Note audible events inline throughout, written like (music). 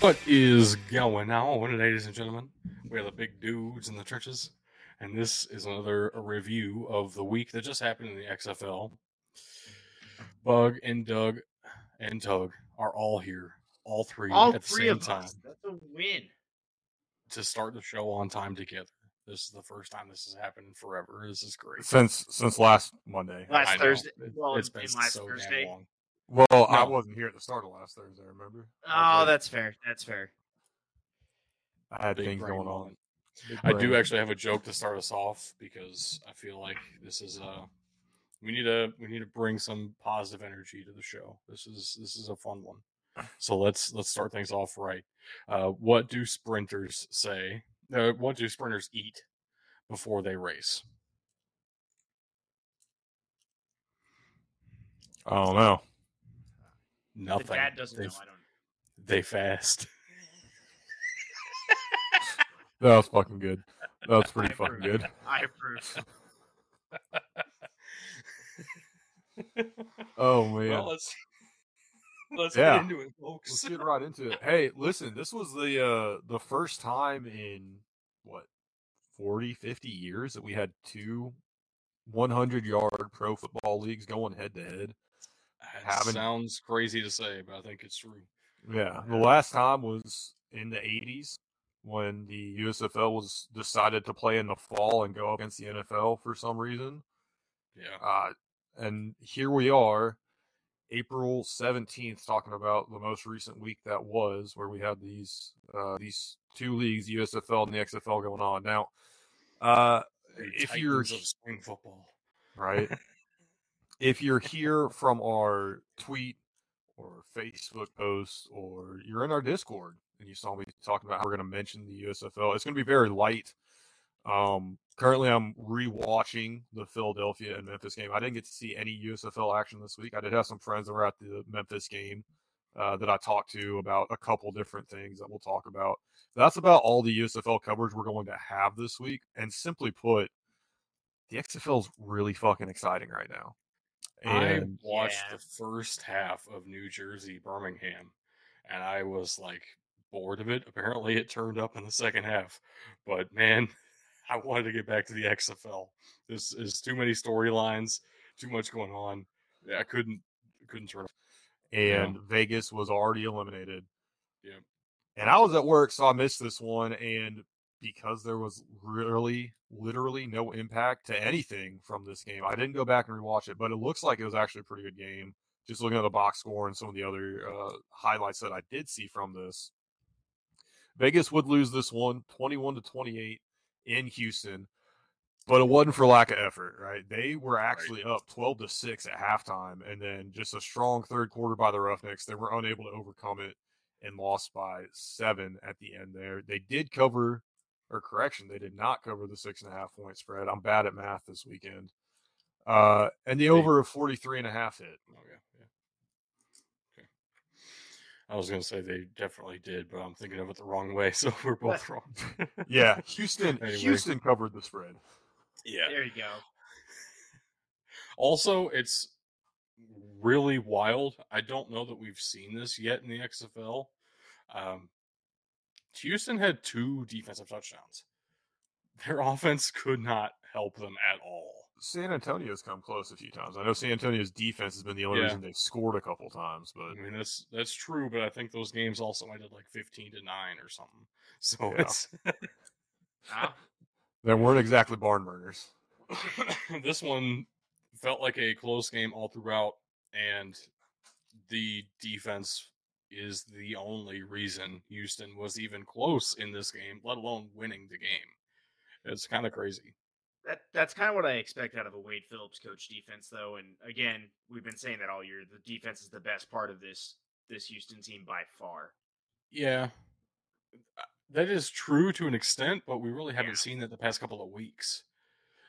What is going on, ladies and gentlemen? We are the big dudes in the trenches, and this is another review of the week that just happened in the XFL. Bug and Doug and Tug are all here, all three All at the three same of time us. That's a win. to start the show on time together. This is the first time this has happened in forever. This is great. since since last Monday. Last I know. Thursday. It- well, it's been in last so Thursday. damn long. Well, I wasn't here at the start of last Thursday. Remember? Oh, was that's fair. That's fair. I had Big things going on. moment. I do actually have a joke to start us off because I feel like this is a we need to we need to bring some positive energy to the show. This is this is a fun one. So let's let's start things off right. Uh, what do sprinters say? Uh, what do sprinters eat before they race? I don't know. Nothing. The dad doesn't they, know. I don't. They fast. (laughs) That was fucking good. That was (laughs) pretty I fucking approve. good. I approve. Oh (laughs) man. Well, let's let's Yeah. get into it, folks. Let's get right into it. Hey, listen, this was the uh the first time in what 40, 50 years that we had two 100 yard pro football leagues going head to head. Haven't- sounds crazy to say, but I think it's true. Yeah, the last time was in the 80s when the USFL was decided to play in the fall and go up against the NFL for some reason. Yeah. Uh, and here we are, April 17th, talking about the most recent week that was, where we had these uh, these two leagues, USFL and the XFL, going on. Now, uh, if you're of spring football. right, if you're here from our tweet or Facebook post, or you're in our Discord and you saw me talking about how we're going to mention the USFL, it's going to be very light. Um, currently, I'm rewatching the Philadelphia and Memphis game. I didn't get to see any USFL action this week. I did have some friends that were at the Memphis game uh, that I talked to about a couple different things that we'll talk about. That's about all the USFL coverage we're going to have this week. And simply put, the XFL is really fucking exciting right now. I watched Yeah. the first half of New Jersey Birmingham, and I was like bored of it. Apparently, it turned up in the second half, but man, (laughs) I wanted to get back to the XFL. This is too many storylines, too much going on. Yeah, I couldn't couldn't turn. Off. and Vegas was already eliminated. Yeah. And I was at work, so I missed this one. And because there was really, literally no impact to anything from this game, I didn't go back and rewatch it. But it looks like it was actually a pretty good game. Just looking at the box score and some of the other uh, highlights that I did see from this, Vegas would lose this one 21 to 28 in Houston. But it wasn't for lack of effort, right? They were actually up 12 to 6 at halftime, and then just a strong third quarter by the Roughnecks. They were unable to overcome it and lost by seven at the end there. They did cover, or correction, they did not cover the six and a half point spread. I'm bad at math this weekend. Uh, and the over of 43 and a half hit. Oh yeah, yeah. Okay. I was gonna say they definitely did, but I'm thinking of it the wrong way, (laughs) so we're both wrong. (laughs) Yeah, (laughs) Houston, Anyway. Houston covered the spread. yeah. There you go. Also, it's really wild. I don't know that we've seen this yet in the XFL. Um, Houston had two defensive touchdowns. Their offense could not help them at all. San Antonio's come close a few times. I know San Antonio's defense has been the only Yeah. reason they've scored a couple times, but I mean, that's that's true, but I think those games also ended like fifteen to nine or something. (laughs) So Yeah. it's Wow. (laughs) they weren't exactly barn burners. (coughs) this one felt like a close game all throughout, and the defense is the only reason Houston was even close in this game, let alone winning the game. It's kind of crazy. That that's kind of what I expect out of a Wade Phillips coach defense, though. And again, we've been saying that all year. The defense is the best part of this this Houston team by far. Yeah, uh, that is true to an extent, but we really haven't Yeah. seen that the past couple of weeks.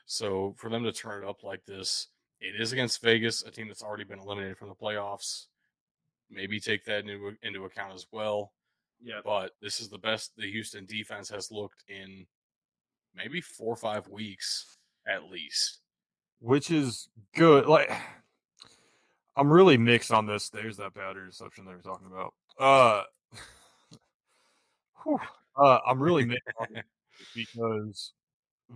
So for them to turn it up like this, it is against Vegas, a team that's already been eliminated from the playoffs. Maybe take that into into account as well. Yeah. but this is the best the Houston defense has looked in maybe four or five weeks at least. which is good. Like, (sighs) I'm really mixed on this. There's that bad reception they were talking about. Uh, (sighs) Whew. Uh, I'm really mixed (laughs) because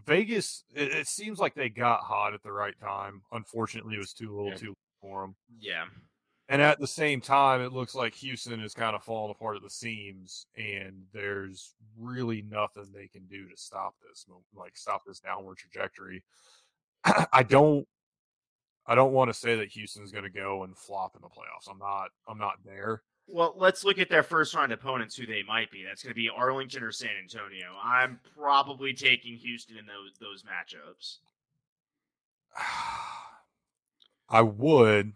Vegas. It, it seems like they got hot at the right time. Unfortunately, it was too little, Yeah. too late for them. Yeah. And at the same time, it looks like Houston is kind of falling apart at the seams, and there's really nothing they can do to stop this, like stop this downward trajectory. (clears throat) I don't, I don't want to say that Houston's going to go and flop in the playoffs. I'm not, I'm not there. Well, let's look at their first round opponents, who they might be. That's going to be Arlington or San Antonio. I'm probably taking Houston in those those matchups. (sighs) I would.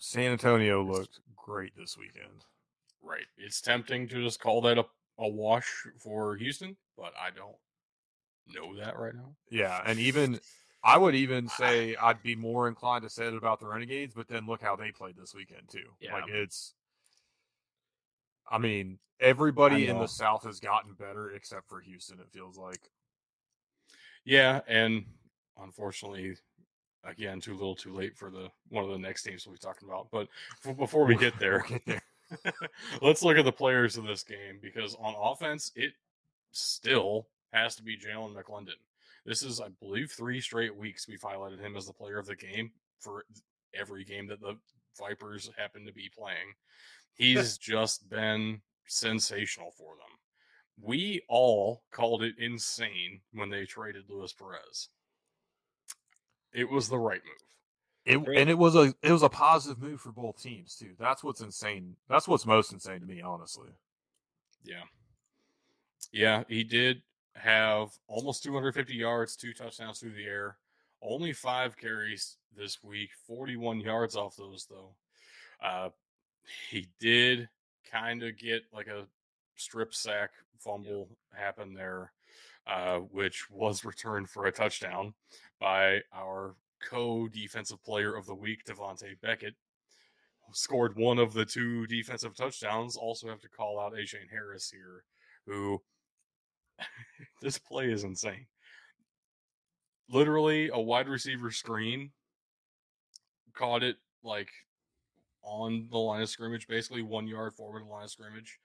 San Antonio looked great this weekend. Right. It's tempting to just call that a, a wash for Houston, but I don't know that right now. Yeah, and even I would even say I'd be more inclined to say it about the Renegades, but then look how they played this weekend too. Yeah. Like it's I mean, everybody in the South has gotten better except for Houston, it feels like. Yeah, and unfortunately, again, too little, too late for the one of the next teams we'll be talking about. But before we get there, (laughs) We'll get there. (laughs) let's look at the players of this game because on offense, it still has to be Jalan McClendon. This is, I believe, three straight weeks we've highlighted him as the player of the game for every game that the Vipers happen to be playing. He's just been sensational for them. We all called it insane when they traded Luis Perez. It was the right move. It, and it was a it was a positive move for both teams too. That's what's insane. That's what's most insane to me, honestly. Yeah. Yeah, he did have almost 250 yards, two touchdowns through the air. Only five carries this week, 41 yards off those, though. Uh, he did kind of get like a strip sack fumble happen there, uh, which was returned for a touchdown by our co defensive player of the week, Devontae Beckett. Scored one of the two defensive touchdowns. Also, have to call out Ajene Harris here, who (laughs) this play is insane. Literally, a wide receiver screen caught it like on the line of scrimmage, basically one yard forward of the line of scrimmage.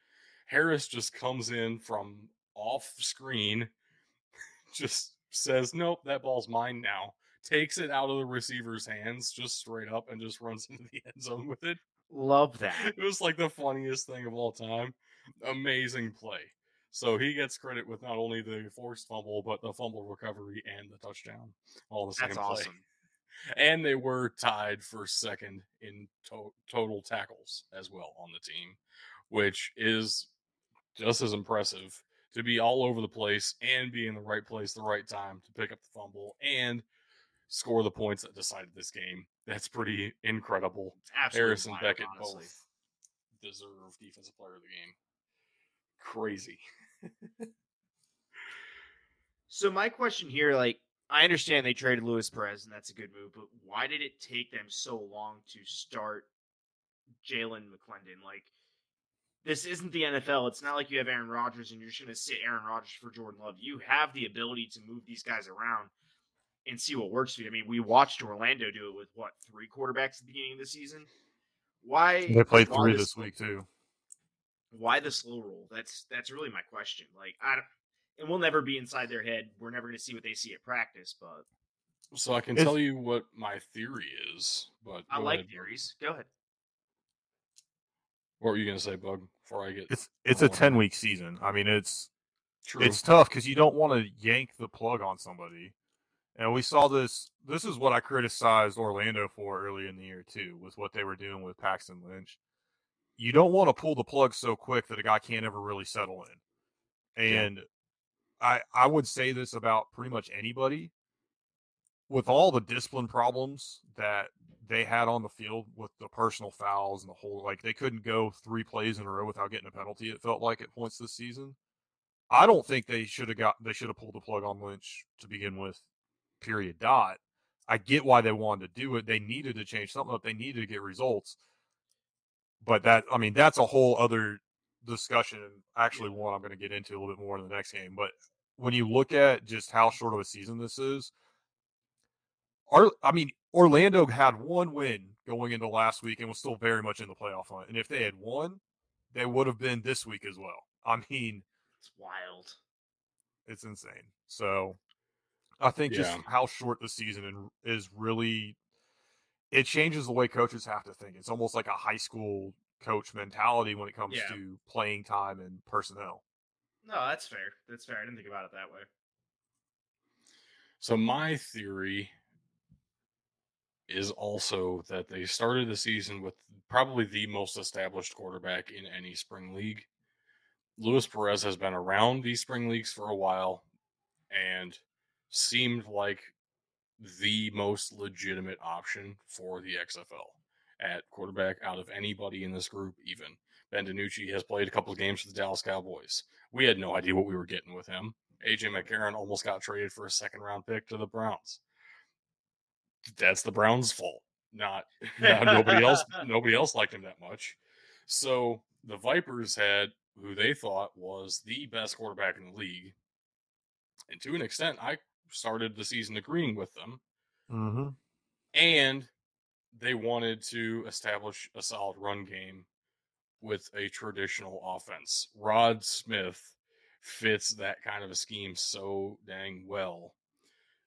Harris just comes in from off screen, (laughs) just says, Nope, that ball's mine now. Takes it out of the receiver's hands just straight up and just runs (laughs) into the end zone with it. Love that. It was like the funniest thing of all time. Amazing play. So he gets credit with not only the forced fumble, but the fumble recovery and the touchdown. All the same That's play awesome. and they were tied for second in to- total tackles as well on the team, which is just as impressive to be all over the place and be in the right place, the right time to pick up the fumble and score the points that decided this game. That's pretty incredible. Absolutely Harris and wild, Beckett honestly. both deserve defensive player of the game. Crazy. (laughs) So my question here, like, I understand they traded Luis Perez, and that's a good move, but why did it take them so long to start Jalan McClendon? Like, this isn't the NFL. It's not like you have Aaron Rodgers and you're just going to sit Aaron Rodgers for Jordan Love. You have the ability to move these guys around and see what works for you. I mean, we watched Orlando do it with what three quarterbacks at the beginning of the season. Why They played why three the this week too. Why the slow roll? That's that's really my question. Like, I don't, and we'll never be inside their head. We're never going to see what they see at practice, but So I can It's- tell you what my theory is, but I like ahead, theories. Go ahead. What were you gonna say, Bug? Before I get It's it's a ten week season. I mean, it's true. it's tough because you don't want to yank the plug on somebody. And we saw this. This is what I criticized Orlando for early in the year too, with what they were doing with Paxton Lynch. You don't want to pull the plug so quick that a guy can't ever really settle in. Yeah. And I I would say this about pretty much anybody. With all the discipline problems that they had on the field with the personal fouls and the whole like they couldn't go three plays in a row without getting a penalty, it felt like at points this season. I don't think they should have got they should have pulled the plug on Lynch to begin with. Period. Dot. I get why they wanted to do it. They needed to change something up. They needed to get results. But that I mean that's a whole other discussion. Actually, one I'm going to get into a little bit more in the next game. But when you look at just how short of a season this is, Or I mean, Orlando had one win going into last week and was still very much in the playoff hunt. And if they had won, they would have been this week as well. (laughs) I mean, It's wild. it's insane. So I think just how short the season is really it changes the way coaches have to think. It's almost like a high school coach mentality when it comes Yeah. to playing time and personnel. No, that's fair. That's fair. I didn't think about it that way. So my theory is also that they started the season with probably the most established quarterback in any spring league. Luis Perez has been around these spring leagues for a while and seemed like the most legitimate option for the XFL at quarterback out of anybody in this group, even. Ben DiNucci has played a couple of games for the Dallas Cowboys. We had no idea what we were getting with him. AJ McCarron almost got traded for a second round pick to the Browns. That's the Browns' fault. Not, (laughs) not nobody else (laughs) nobody else liked him that much. So the Vipers had who they thought was the best quarterback in the league. And to an extent, I started the season agreeing with them. Mm-hmm. And they wanted to establish a solid run game with a traditional offense. Rod Smith fits that kind of a scheme so dang well.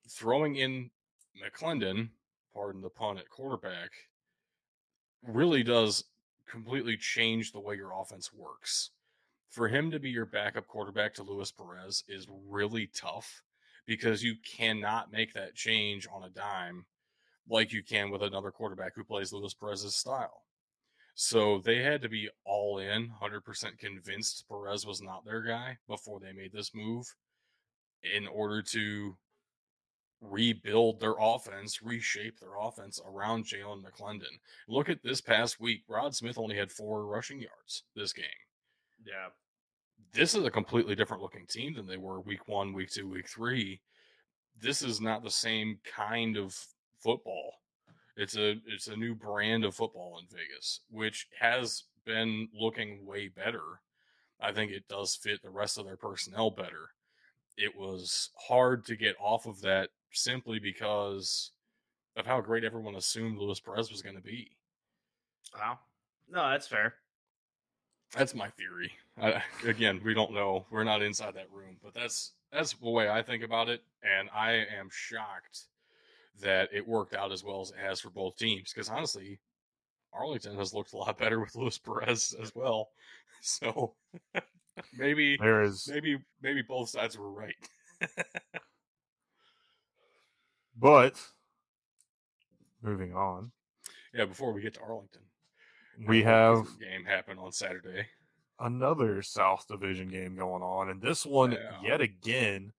Throwing in McClendon, pardon the pun, at quarterback, really does completely change the way your offense works. For him to be your backup quarterback to Luis Perez is really tough because you cannot make that change on a dime like you can with another quarterback who plays Luis Perez's style. So they had to be all in, 100% convinced Perez was not their guy before they made this move in order to rebuild their offense, reshape their offense around Jalan McClendon. Look at this past week. Rod Smith only had four rushing yards this game. Yeah. This is a completely different looking team than they were week one, week two, week three. This is not the same kind of football. It's a it's a new brand of football in Vegas, which has been looking way better. I think it does fit the rest of their personnel better. It was hard to get off of that simply because of how great everyone assumed Luis Perez was going to be. Wow. No, that's fair. That's my theory. I, again, we don't know. We're not inside that room, but that's that's the way I think about it, and I am shocked that it worked out as well as it has for both teams. Because honestly, Arlington has looked a lot better with Luis Perez as well. (laughs) So (laughs) maybe There is, maybe maybe both sides were right. (laughs) but moving on, Yeah. Before we get to Arlington, we have game happen on Saturday. another South Division game going on, and this one Yeah. yet again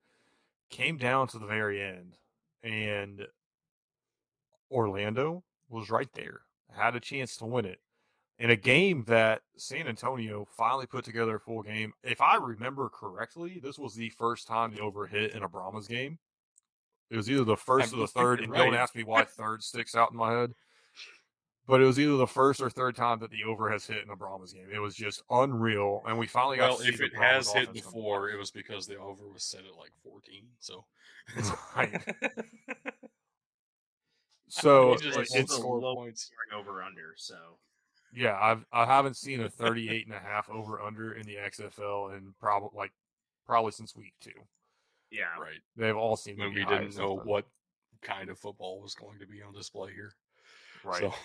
came down to the very end, and Orlando was right there, had a chance to win it. In a game that San Antonio finally put together a full game. If I remember correctly, this was the first time the over hit in a Brahmas game. It was either the first or the third, and don't ask me why (laughs) third sticks out in my head. But it was either the first or third time that the over has hit in a Brahmas game. It was just unreal, and we finally got Well, to see if it has hit before, it was because the over was set at like 14. So, (laughs) Right. (laughs) So it's to low points. over under. So yeah, I've I haven't seen a (laughs) 38 and a half over under in the XFL and probably like probably since week two. yeah, Right. They've all seen When we didn't know what kind of football was going to be on display here. right. So, (laughs)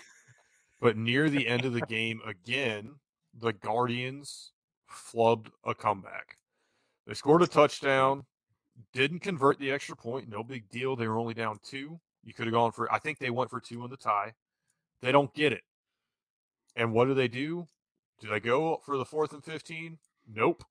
But near the end of the (laughs) game again, the Guardians flubbed a comeback. They scored a touchdown, didn't convert the extra point, no big deal. They were only down two. You could have gone for I think they went for two on the tie. They don't get it. And what do they do? Do they go for the fourth and 15? Nope.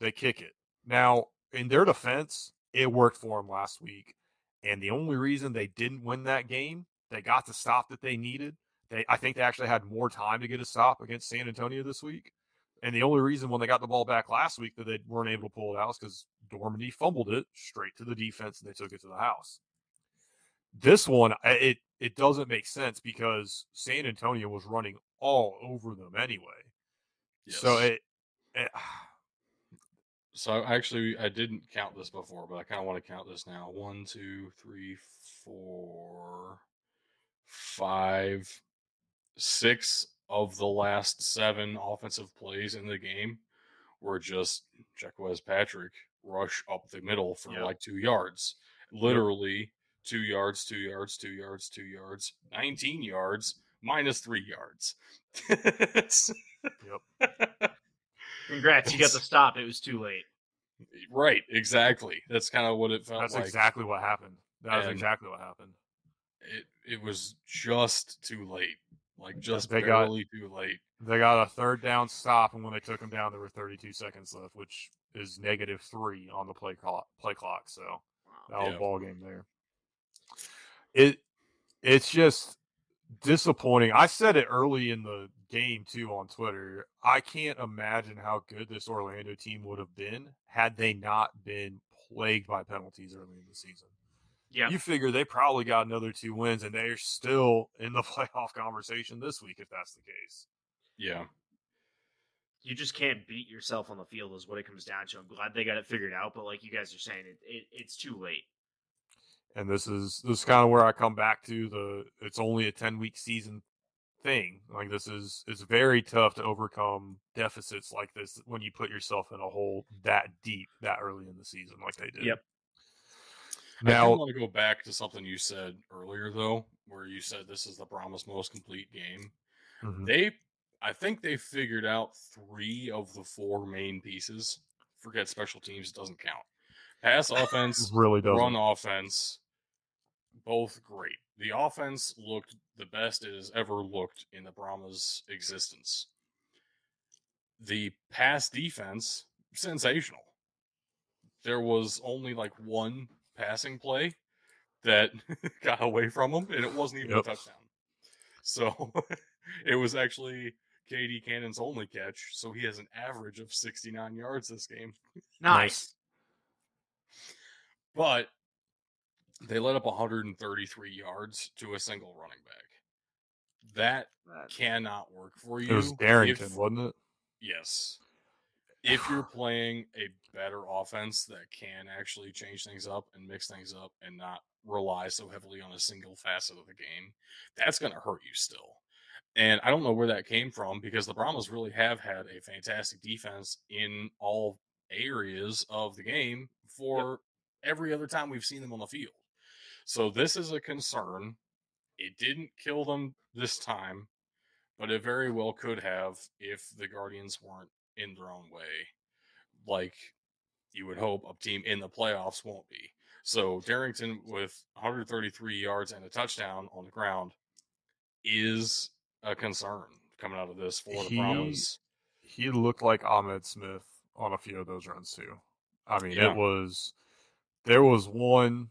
They kick it. Now, in their defense, it worked for them last week. And the only reason they didn't win that game, they got the stop that they needed. They, I think they actually had more time to get a stop against San Antonio this week. And the only reason when they got the ball back last week that they weren't able to pull it out is because Dormady fumbled it straight to the defense and they took it to the house. This one, it it doesn't make sense because San Antonio was running all over them anyway. So it, it (sighs) So actually, I didn't count this before, but I kind of want to count this now. One, two, three, four, five, six of the last seven offensive plays in the game were just Jacques Patrick rush up the middle for Yep. like two yards. Literally two yards, two yards, two yards, two yards, 19 yards, minus three yards. It's- (laughs) Congrats, you got the stop. It was too late. right, exactly. That's kind of what it felt That's like. exactly what happened. That was exactly what happened. It it was just too late. Like just They got- barely too late. They got a third down stop, and when they took him down, there were 32 seconds left, which is negative three on the play clock. Play clock. So that was Yeah. ball game there. It it's just disappointing. I said it early in the game too on Twitter. I can't imagine how good this Orlando team would have been had they not been plagued by penalties early in the season. Yeah. You figure they probably got another two wins and they're still in the (laughs) playoff conversation this week if that's the case. Yeah. You just can't beat yourself on the field, is what it comes down to. I'm glad they got it figured out, but like you guys are saying, it, it it's too late. And this is this is kind of where I come back to the it's only a 10 week season thing. Like this is it's very tough to overcome deficits like this when you put yourself in a hole that deep that early in the season like they did. Yep. I Now want to go back to something you said earlier, though, where you said this is the Brahmas' most complete game. Mhm. They, I think they figured out three of the four main pieces. Forget special teams; it doesn't count. Pass (laughs) offense, really doesn't. run offense, both great. The offense looked the best it has ever looked in the Brahmas' existence. The pass defense, sensational. There was only like one passing play that (laughs) got away from them, and it wasn't even Yep. a touchdown. So (laughs) it was actually KD Cannon's only catch. So he has an average of 69 yards this game. Nice. But they let up 133 yards to a single running back. That That- cannot work for you. It was Darrington, if- wasn't it? Yes. If you're (sighs) playing a better offense that can actually change things up and mix things up and not rely so heavily on a single facet of the game, that's going to hurt you still. And I don't know where that came from because the Brahmas really have had a fantastic defense in all areas of the game for every other time we've seen them on the field. So this is a concern. It didn't kill them this time, but it very well could have if the Guardians weren't in their own way, like you would hope a team in the playoffs won't be. So Darrington with 133 yards and a touchdown on the ground is a concern coming out of this for the He- Brahmas. He looked like Abram Smith on a few of those runs too. I mean, Yeah. it was there was one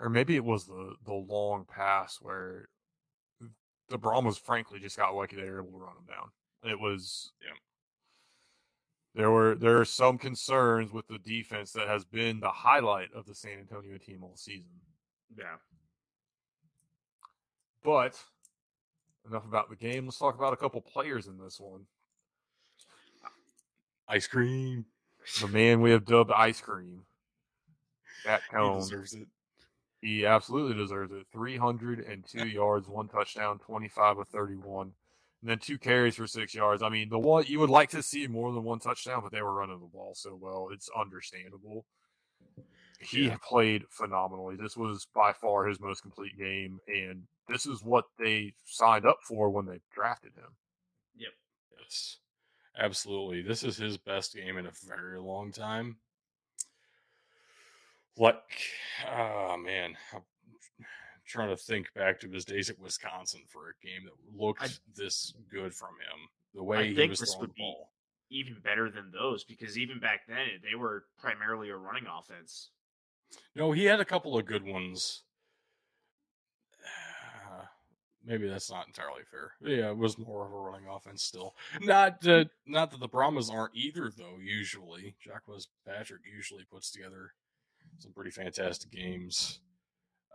or maybe it was the the long pass where the Brahmas frankly just got lucky they were able to run him down. It was Yeah. There were there are some concerns with the defense that has been the highlight of the San Antonio team all season. Yeah. But enough about the game. Let's talk about a couple players in this one. Uh, ice cream. The man we have dubbed Ice Cream, (laughs) He Cone. deserves it. He absolutely deserves it. 302 yards, one touchdown, 25 of 31, and then two carries for six yards. I mean, the one you would like to see more than one touchdown, but they were running the ball so well. It's understandable. He Yeah. played phenomenally. This was by far his most complete game, and this is what they signed up for when they drafted him. Yep. Yes, absolutely. This is his best game in a very long time. Like, oh man, I'm trying to think back to his days at Wisconsin for a game that looked I- this good from him. The way he think was this would be- Even better than those because even back then they were primarily a running offense. No, he had a couple of good ones. Uh, maybe that's not entirely fair. Yeah, it was more of a running offense still. Not that not that the Brahmas aren't either, though. Usually, Jacques Patrick usually puts together some pretty fantastic games.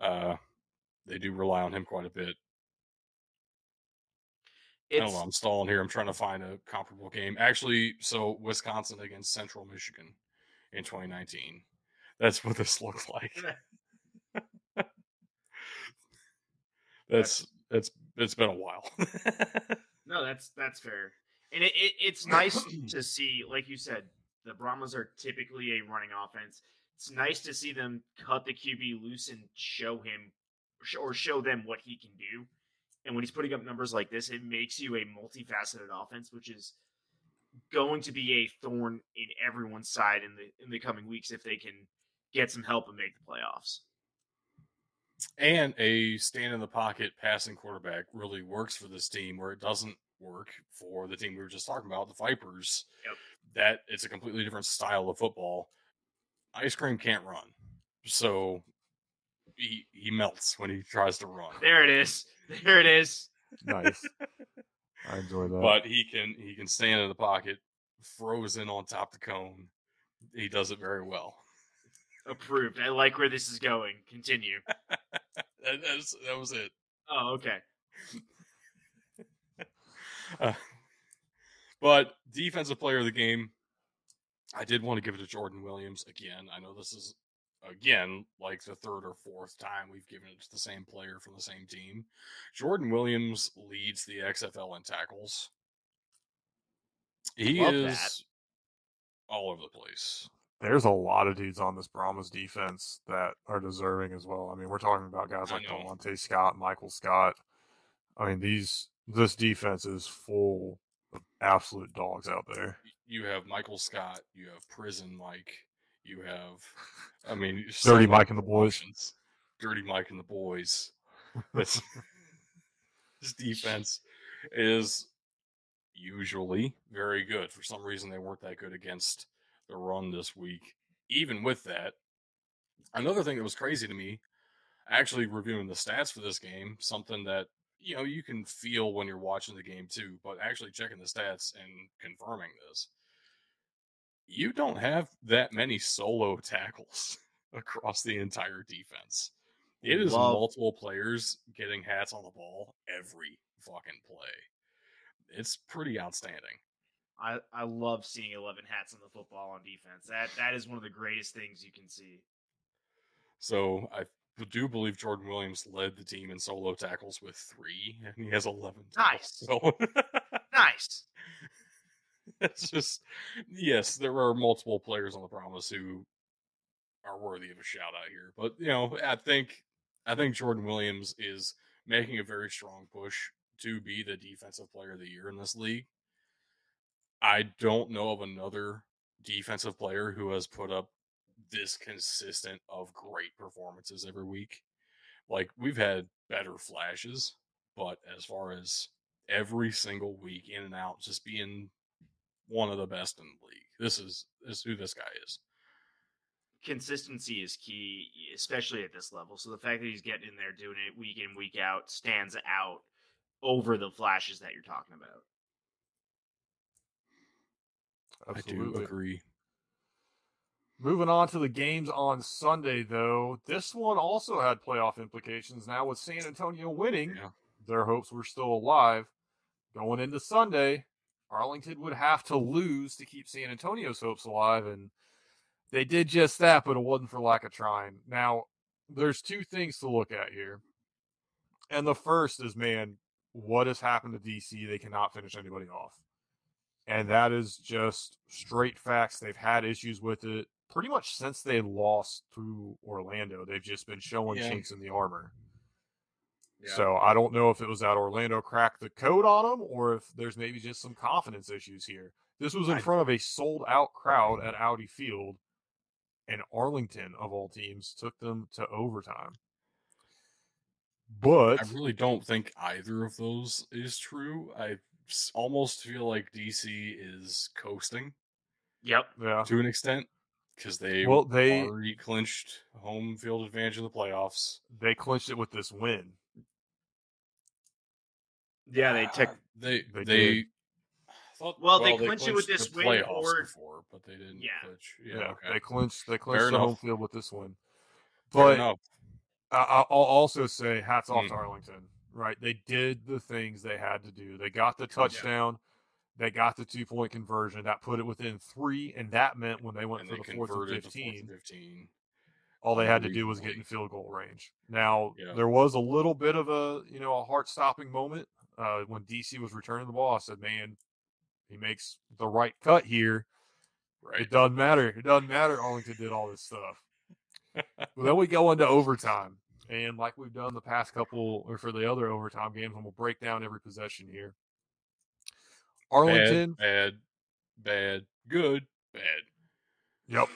Uh, they do rely on him quite a bit. I don't know. I'm stalling here. I'm trying to find a comparable game. Actually, so Wisconsin against Central Michigan in 2019. That's what this (laughs) looks like. (laughs) That's it's it's been a while. (laughs) no, that's that's fair. And it, it, it's nice to see, like you said, the Brahmas are typically a running offense. It's nice to see them cut the QB loose and show him or show them what he can do. And when he's putting up numbers like this, it makes you a multifaceted offense, which is going to be a thorn in everyone's side in the in the coming weeks if they can get some help and make the playoffs. And a stand in the pocket passing quarterback really works for this team where it doesn't work for the team we were just talking about, the Vipers. Yep. That it's a completely different style of football. Ice cream can't run. So he he melts when he tries to run. There it is. (laughs) There it is. Nice. (laughs) I enjoy that. But he can he can stand in the pocket, frozen on top of the cone. He does it very well. Approved. I like where this is going. Continue. (laughs) that, that's, that was it. Oh, okay. Uh, but defensive player of the game, I did want to give it to Jordan Williams again. I know this is again like the third or fourth time we've given it to the same player from the same team. Jordan Williams leads the XFL in tackles. He is that. all over the place. There's a lot of dudes on this Brahmas defense that are deserving as well. I mean, we're talking about guys like know. Delonte Scott, Michael Scott. I mean, these this defense is full of absolute dogs out there. You have Michael Scott, you have Prison Mike, you have I mean Dirty Mike and the boys. Dirty Mike and the boys. (laughs) This (laughs) this defense is usually very good. For some reason, they weren't that good against the run this week. Even with that, another thing that was crazy to me, actually reviewing the stats for this game, something that you know you can feel when you're watching the game too, but actually checking the stats and confirming this, you don't have that many solo tackles (laughs) across the entire defense. It is Love- multiple players getting hats on the ball every fucking play. It's pretty outstanding. I, I love seeing eleven hats on the football on defense. That that is one of the greatest things you can see. So I do believe Jordan Williams led the team in solo tackles with three, and he has eleven. Nice. So Nice. (laughs) it's just yes, there are multiple players on the Brahmas who are worthy of a shout out here. But you know, I think I think Jordan Williams is making a very strong push to be the defensive player of the year in this league. I don't know of another defensive player who has put up this consistent of great performances every week. Like we've had better flashes, but as far as every single week in and out, just being one of the best in the league. This is this is who this guy is. Consistency is key, especially at this level. So the fact that he's getting in there doing it week in, week out stands out over the flashes that you're talking about. I do agree. Moving on to the games on Sunday, though, this one also had playoff implications. Now, with San Antonio winning, Yeah. their hopes were still alive. Going into Sunday, Arlington would have to lose to keep San Antonio's hopes alive, and they did just that, but it wasn't for lack of trying. Now, there's two things to look at here. And the first is, man, what has happened to DC? They cannot finish anybody off. And that is just straight facts. They've had issues with it pretty much since they lost to Orlando. They've just been showing Yeah. chinks in the armor. Yeah. So I don't know if it was that Orlando cracked the code on them or if there's maybe just some confidence issues here. This was in I- front of a sold out crowd at Audi Field, and Arlington, of all teams, took them to overtime. But I really don't think either of those is true. I almost feel like DC is coasting Yep. yeah, to an extent because they Well, they- already clinched home field advantage in the playoffs. they clinched it with this win. Yeah, they took Uh, they They they. did. thought- Well, they clinched it with this win or- before, but they didn't Yeah. clinch. Yeah, Yeah, okay. they clinched. They clinched Fair the home field with this win. But. I, I- I'll also say hats off Mm. to Arlington. Right, they did the things they had to do. They got the touchdown. They got the two point conversion that put it within three, and that meant when they went and for they the fourth and converted to fourth fifteen, and fifteen. all they had to do was get in field goal range. Now Yeah. there was a little bit of a you know a heart stopping moment uh, when DC was returning the ball. I said, "Man, he makes the right cut here. Right. It doesn't matter. It doesn't matter. Arlington did all this stuff. well, then we go into overtime. And like we've done the past couple, or for the other overtime games, and we'll break down every possession here. Arlington. Bad, bad, bad, good, bad. Yep.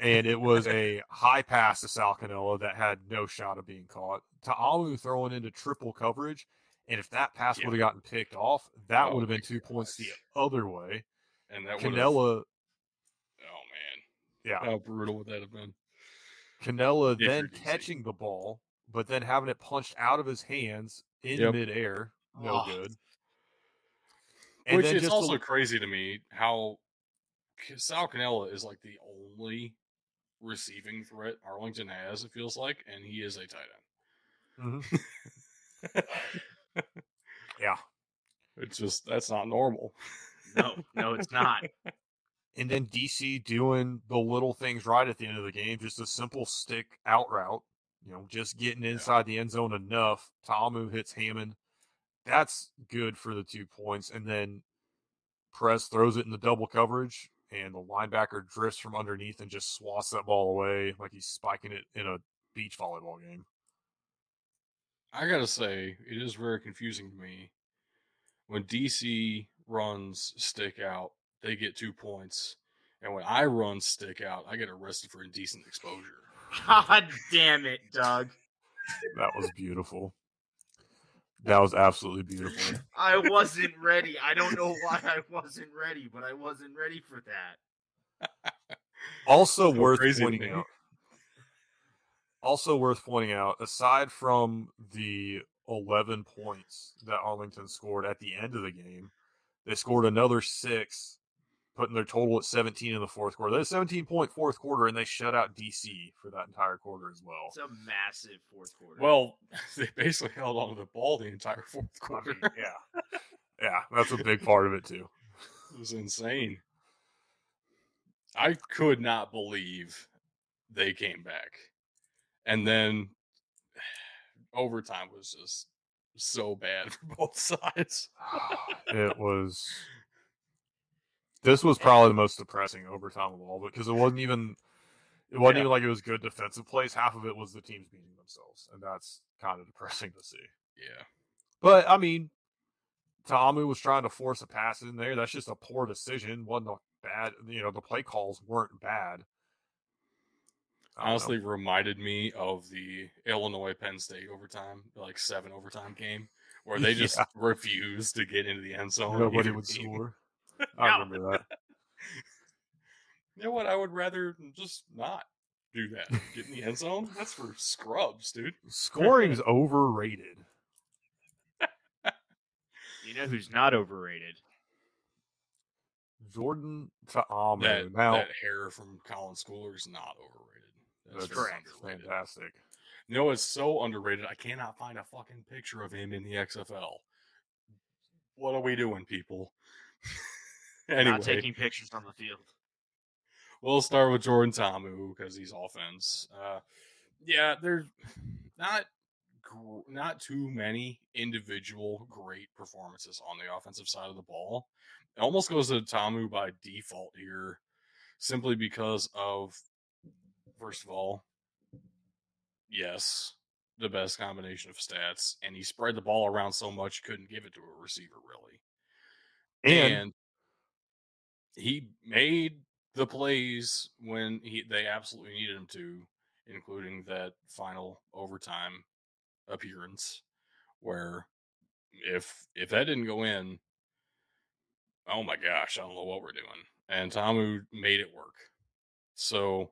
And it was a high pass to Sal Cannella that had no shot of being caught. Ta'amu throwing into triple coverage. And if that pass Yeah. would have gotten picked off, that Oh would have been two points the other way. And that. Cannella, Oh man, yeah, how brutal would that have been? Cannella then catching the ball, but then having it punched out of his hands in Yep. midair. No Oh. good. Which is it's just a- also crazy to me how Sal Cannella is like the only receiving threat Arlington has. It feels like, and he is a tight end. Mm-hmm. (laughs) Yeah. It's just that's not normal. No, no, it's not. (laughs) And then DC doing the little things right at the end of the game, just a simple stick out route, you know, just getting inside the end zone enough. Ta'amu hits Hammond. That's good for the two points. And then Press throws it in the double coverage, and the linebacker drifts from underneath and just swats that ball away like he's spiking it in a beach volleyball game. I gotta say, it is very confusing to me when DC runs stick out, they get two points, and when I run stick out, I get arrested for indecent exposure. (laughs) God damn it, Doug. That was beautiful. That was absolutely beautiful. (laughs) I wasn't ready. I don't know why I wasn't ready, but I wasn't ready for that. Also So worth pointing me. out. Also worth pointing out, aside from the 11 points that Arlington scored at the end of the game, they scored another six, putting their total at 17 in the fourth quarter. That's 17 point fourth quarter, and they shut out DC for that entire quarter as well. It's a massive fourth quarter. Well, (laughs) they basically held on to the ball the entire fourth I quarter. mean, yeah, (laughs) yeah, that's a big part of it too. It was insane. I could not believe they came back. And then (sighs) overtime was just so bad (laughs) for both sides. (sighs) it was this was probably the most depressing overtime of all because it wasn't even it wasn't Yeah. even like it was good defensive plays half of it was the teams beating themselves and that's kind of depressing to see Yeah. but i mean Ta'amu was trying to force a pass in there that's just a poor decision wasn't a bad you know the play calls weren't bad don't know. Honestly reminded me of the Illinois Penn State overtime, like seven overtime game, where (laughs) they just Yeah. refused to get into the end zone. nobody would team. score i No. remember that You know what? I would rather just not do that. Get in the end zone? That's for scrubs, dude. scoring's overrated (laughs) you know who's not overrated? jordan Ta'amu. Oh, that, now that hair from Colin Schooler is not overrated. That's That's correct. underrated. fantastic You know, it's so underrated. I cannot find a fucking picture of him in the XFL. What are we doing, people? (laughs) (laughs) anyway, Not taking pictures on the field. we'll start with Jordan Ta'amu because he's offense. Uh, yeah, there's (sighs) not gr- not too many individual great performances on the offensive side of the ball. It almost goes to Ta'amu by default here, simply because of first of all, yes, the best combination of stats, and he spread the ball around so much you couldn't give it to a receiver really and he made the plays when he they absolutely needed him to, including that final overtime appearance where if if that didn't go in, oh my gosh, I don't know what we're doing. And Ta'amu made it work. So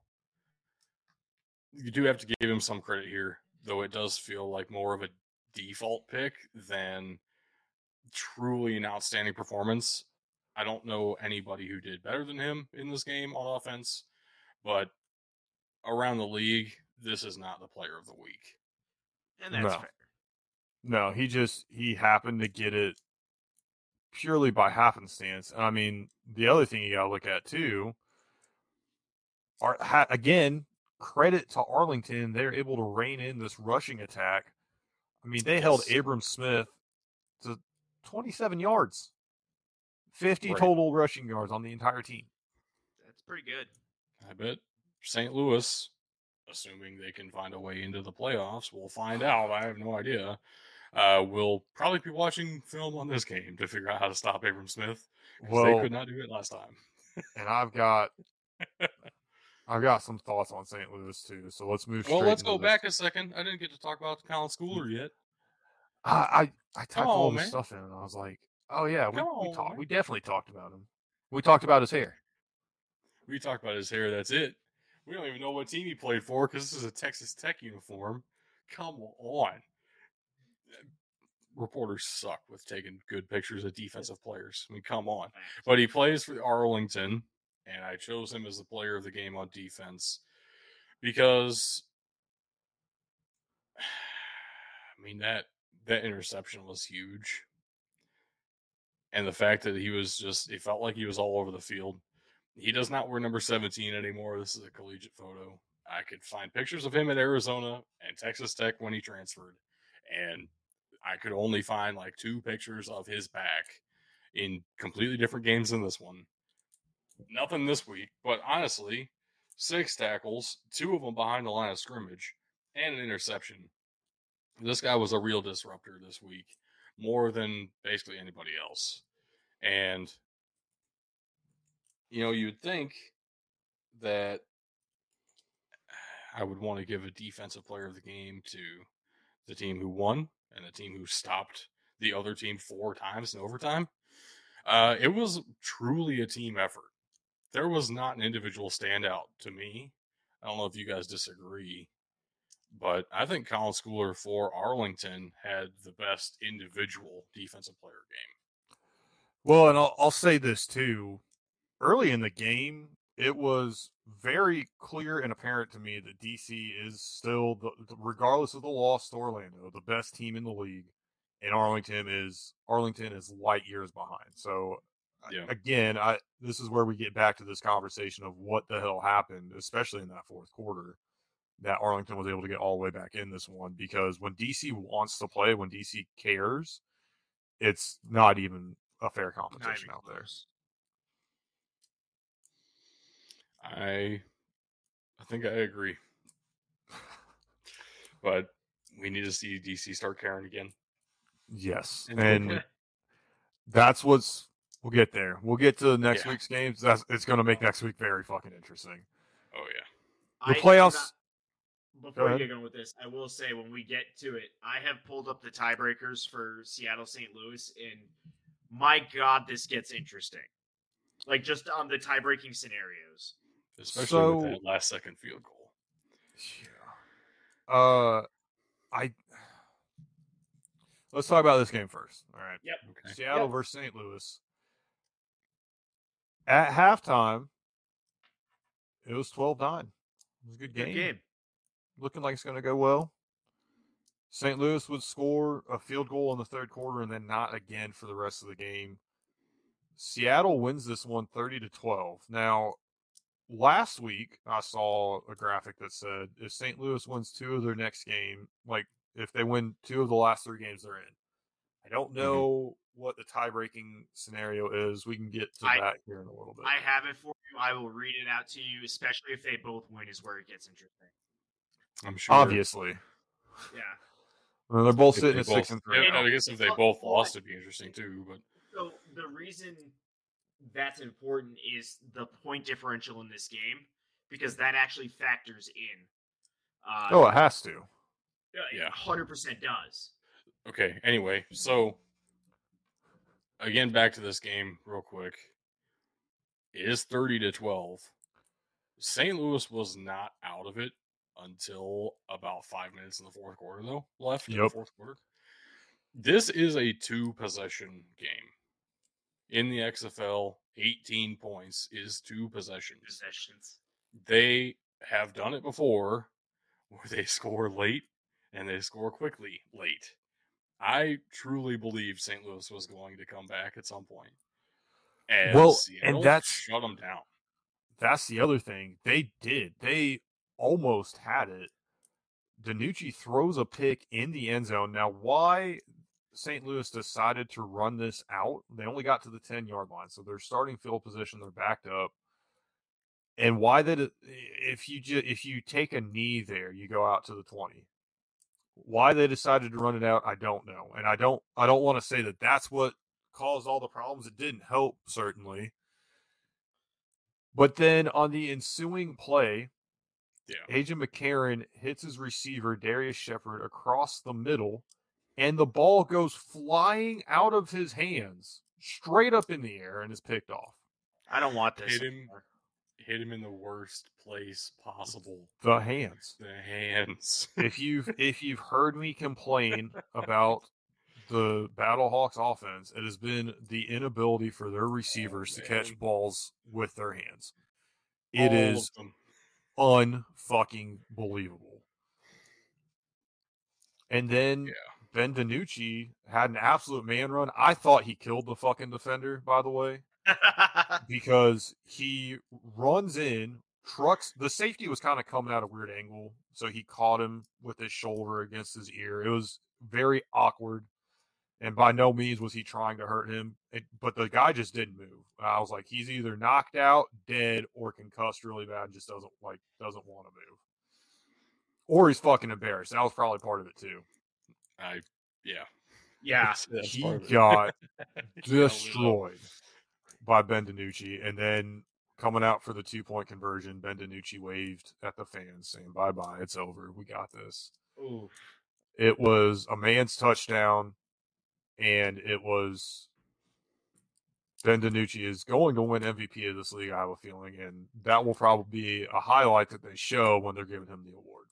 you do have to give him some credit here, though it does feel like more of a default pick than truly an outstanding performance. I don't know anybody who did better than him in this game on offense, but around the league, this is not the player of the week. And that's No. fair. No, he just he happened to get it purely by happenstance. And I mean, the other thing you got to look at too are ha, again credit to Arlington. They're able to rein in this rushing attack. I mean, they held Abram Smith to 27 yards. 50 Right. total rushing yards on the entire team. That's pretty good. I bet St. Louis, assuming they can find a way into the playoffs, we'll find out. I have no idea. Uh, we'll probably be watching film on this game to figure out how to stop Abram Smith. 'cause Well, they could not do it last time. and I've got (laughs) I've got some thoughts on St. Louis too. So let's move. Well, straight let's into go this. back a second. I didn't get to talk about Colin Schooler yet. I I, I typed Come all on, this man. stuff in, and I was like, oh yeah, we Come we talked. We definitely talked about him. We talked about his hair. We talked about his hair. That's it. We don't even know what team he played for because this is a Texas Tech uniform. Come on. Reporters suck with taking good pictures of defensive players. I mean, come on. But he plays for Arlington, and I chose him as the player of the game on defense because, (sighs) I mean that that interception was huge, and the fact that he was just he felt like he was all over the field. He does not wear number seventeen anymore. This is a collegiate photo. I could find pictures of him at Arizona and Texas Tech when he transferred, and I could only find like two pictures of his back in completely different games than this one. Nothing this week, but honestly, six tackles, two of them behind the line of scrimmage, and an interception. This guy was a real disruptor this week, more than basically anybody else. And, you know, you'd think that I would want to give a defensive player of the game to the team who won and the team who stopped the other team four times in overtime. Uh, it was truly a team effort. There was not an individual standout to me. I don't know if you guys disagree, but I think Colin Schooler for Arlington had the best individual defensive player game. Well, and I'll, I'll say this too. Early in the game, it was very clear and apparent to me that DC is still, the, regardless of the loss to Orlando, the best team in the league, and Arlington is Arlington is light years behind. So, uh, Yeah. again, I this is where we get back to this conversation of what the hell happened, especially in that fourth quarter, that Arlington was able to get all the way back in this one because when DC wants to play, when DC cares, it's not even a fair competition out there. I I think I agree. (laughs) but we need to see DC start caring again. Yes, And- and that's what's. We'll get there. We'll get to next Yeah. week's games. That's it's going to make uh-huh. next week very fucking interesting. Oh yeah. The I do playoffs. Not- Go Before you get going with this, I will say when we get to it, I have pulled up the tiebreakers for Seattle St. Louis, and my God, this gets interesting. Like just on the tie-breaking scenarios. Especially So- with that last second field goal. Yeah. Uh, I. Let's talk about this game first. All right. Okay. Seattle Yep. versus St. Louis. At halftime, it was 12 9. It was a good Good game. Looking like it's going to go well. St. Louis would score a field goal in the third quarter and then not again for the rest of the game. Seattle wins this one 30 to 12. Now, last week I saw a graphic that said if St. Louis wins two of their next game, like if they win two of the last three games they're in. I don't mm-hmm. know what the tie-breaking scenario is. We can get to I- that here in a little bit. I have it for you. I will read it out to you, especially if they both win, is where it gets interesting. I'm sure. Obviously, Yeah. Well, they're both If sitting they at six and three. yeah, I guess if they both lost, it'd be interesting too. But So the reason that's important is the point differential in this game because that actually factors in. Uh, Oh, it has to. yeah. hundred percent does. okay. Anyway, so again, back to this game real quick. It is thirty to twelve. St. Louis was not out of it until about five minutes in the fourth quarter, though. Left in the fourth quarter. This is a two possession game. In the XFL, 18 points is two possessions. Possessions. they have done it before (laughs) where they score late and they score quickly late. I truly believe St. Louis was going to come back at some point. And Well, and Seattle that's- shut them down. That's the other thing. They did. They almost had it. DiNucci throws a pick in the end zone. Now, why St. Louis decided to run this out, they only got to the 10 yard line. So they're starting field position, they're backed up. And why that if you ju- if you take a knee there, you go out to the 20. Why they decided to run it out, I don't know. And I don't I don't want to say that that's what caused all the problems. It didn't help certainly. But then on the ensuing play, Yeah. AJ McCarron hits his receiver, Darrius Shepherd, across the middle, and the ball goes flying out of his hands straight up in the air and is picked off. I don't want this. Hit him. anymore. Hit him in the worst place possible. The hands. The hands. (laughs) If you've if you've heard me complain about the Battlehawks offense, it has been the inability for their oh, receivers to catch balls with their hands. It All is of them. Unfucking believable. And then Yeah. Ben DiNucci had an absolute man run. I thought he killed the fucking defender, by the way, (laughs) because he runs in, trucks. The safety was kind of coming at a weird angle, so he caught him with his shoulder against his ear. It was very awkward, and by no means was he trying to hurt him. It, but the guy just didn't move. I was like, he's either knocked out, dead, or concussed really bad, and just doesn't like doesn't want to move, or he's fucking embarrassed. That was probably part of it too. I. Yeah. (laughs) yeah. That's- that's he part of it. got (laughs) He got lit up. destroyed by Ben DiNucci. And then coming out for the two point conversion, Ben DiNucci waved at the fans saying, Bye bye, it's over. We got this. Ooh. It was a man's touchdown, and it was Ben DiNucci is going to win MVP of this league, I have a feeling. And that will probably be a highlight that they show when they're giving him the award.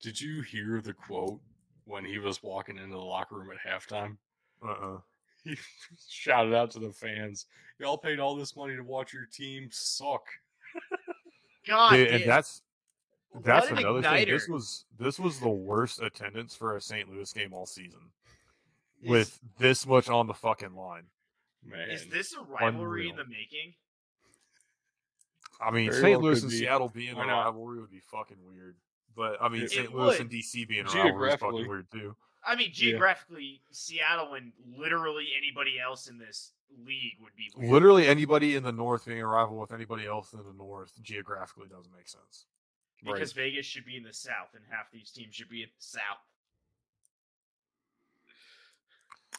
Did you hear the quote when he was walking into the locker room at halftime? Uh uh (laughs) He shouted out to the fans, "Y'all paid all this money to watch your team suck." God, Dude, and that's What That's an another thing. This was this was the worst attendance for a St. Louis game all season, Is- with this much on the fucking line. Man, Is this a rivalry in the making? I mean, Very St. well Louis and be. Seattle being a rivalry would be fucking weird. But I mean, It- St. It Louis would. and DC being a rivalry is fucking weird too. I mean, Yeah. geographically, Seattle and literally anybody else in this league would be weird. Literally anybody in the North being a rival with anybody else in the North geographically doesn't make sense. because Vegas should be in the South, and half these teams should be in the South.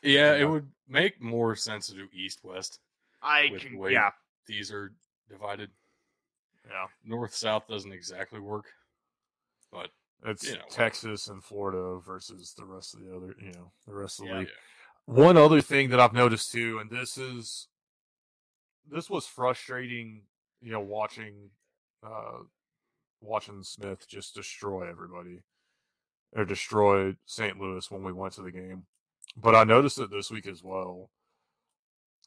Yeah, it would make more sense to do East West. I can, yeah, These are divided. Yeah, North South doesn't exactly work, but it's You know. Texas and Florida versus the rest of the other, you know, the rest of the Yeah. league. One other thing that I've noticed too, and this is this was frustrating, you know, watching uh watching Smith just destroy everybody. Or destroy St. Louis when we went to the game. But I noticed it this week as well.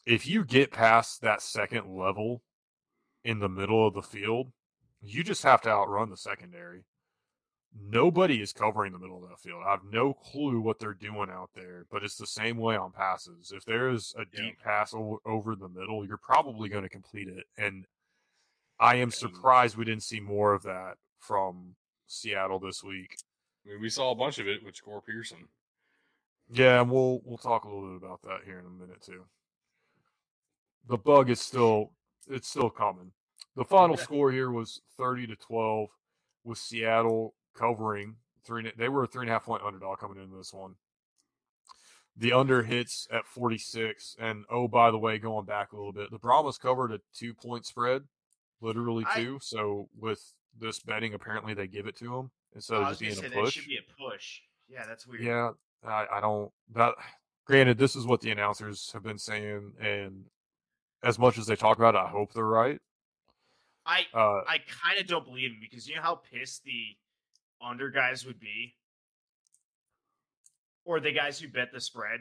If you get past that second level in the middle of the field, you just have to outrun the secondary nobody is covering the middle of that field. I have no clue what they're doing out there, but it's the same way on passes. If there is a Yeah. deep pass o- over the middle, you're probably going to complete it. And I am surprised we didn't see more of that from Seattle this week. I mean, we saw a bunch of it with Jahcour Pearson. Yeah, and we'll we'll talk a little bit about that here in a minute too. The bug is still it's still coming. The final score here was thirty to twelve, with Seattle covering three. They were a three and a half point underdog coming into this one. The under hits at forty six, and oh by the way, going back a little bit, the Brahmas covered a two point spread, literally I- two. So with this betting, apparently they give it to them instead oh, of just being a push. should be a push. Yeah, that's weird. Yeah, I, I don't. That granted, this is what the announcers have been saying, and as much as they talk about it, I hope they're right. I Uh, I kind of don't believe him because you know how pissed the under guys would be, or the guys who bet the spread.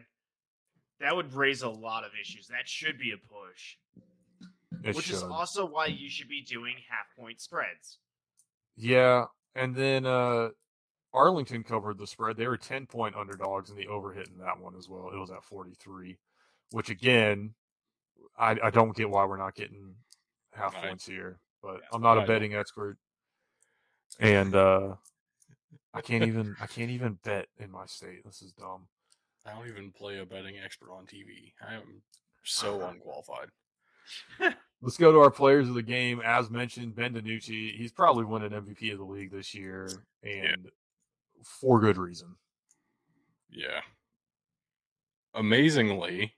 That would raise a lot of issues. That should be a push, which should. is also why you should be doing half point spreads. yeah, and then uh, Arlington covered the spread. They were ten point underdogs, and the over hit in that one as well. It was at forty three, which again, I, I don't get why we're not getting half Right. points here. But Yeah, I'm not a betting expert, and uh, I can't (laughs) even I can't even bet in my state. This is dumb. I don't even play a betting expert on TV. I am so (laughs) unqualified. Let's go to our players of the game. As mentioned, Ben DiNucci. He's probably winning MVP of the league this year, and for good reason. Yeah. Amazingly,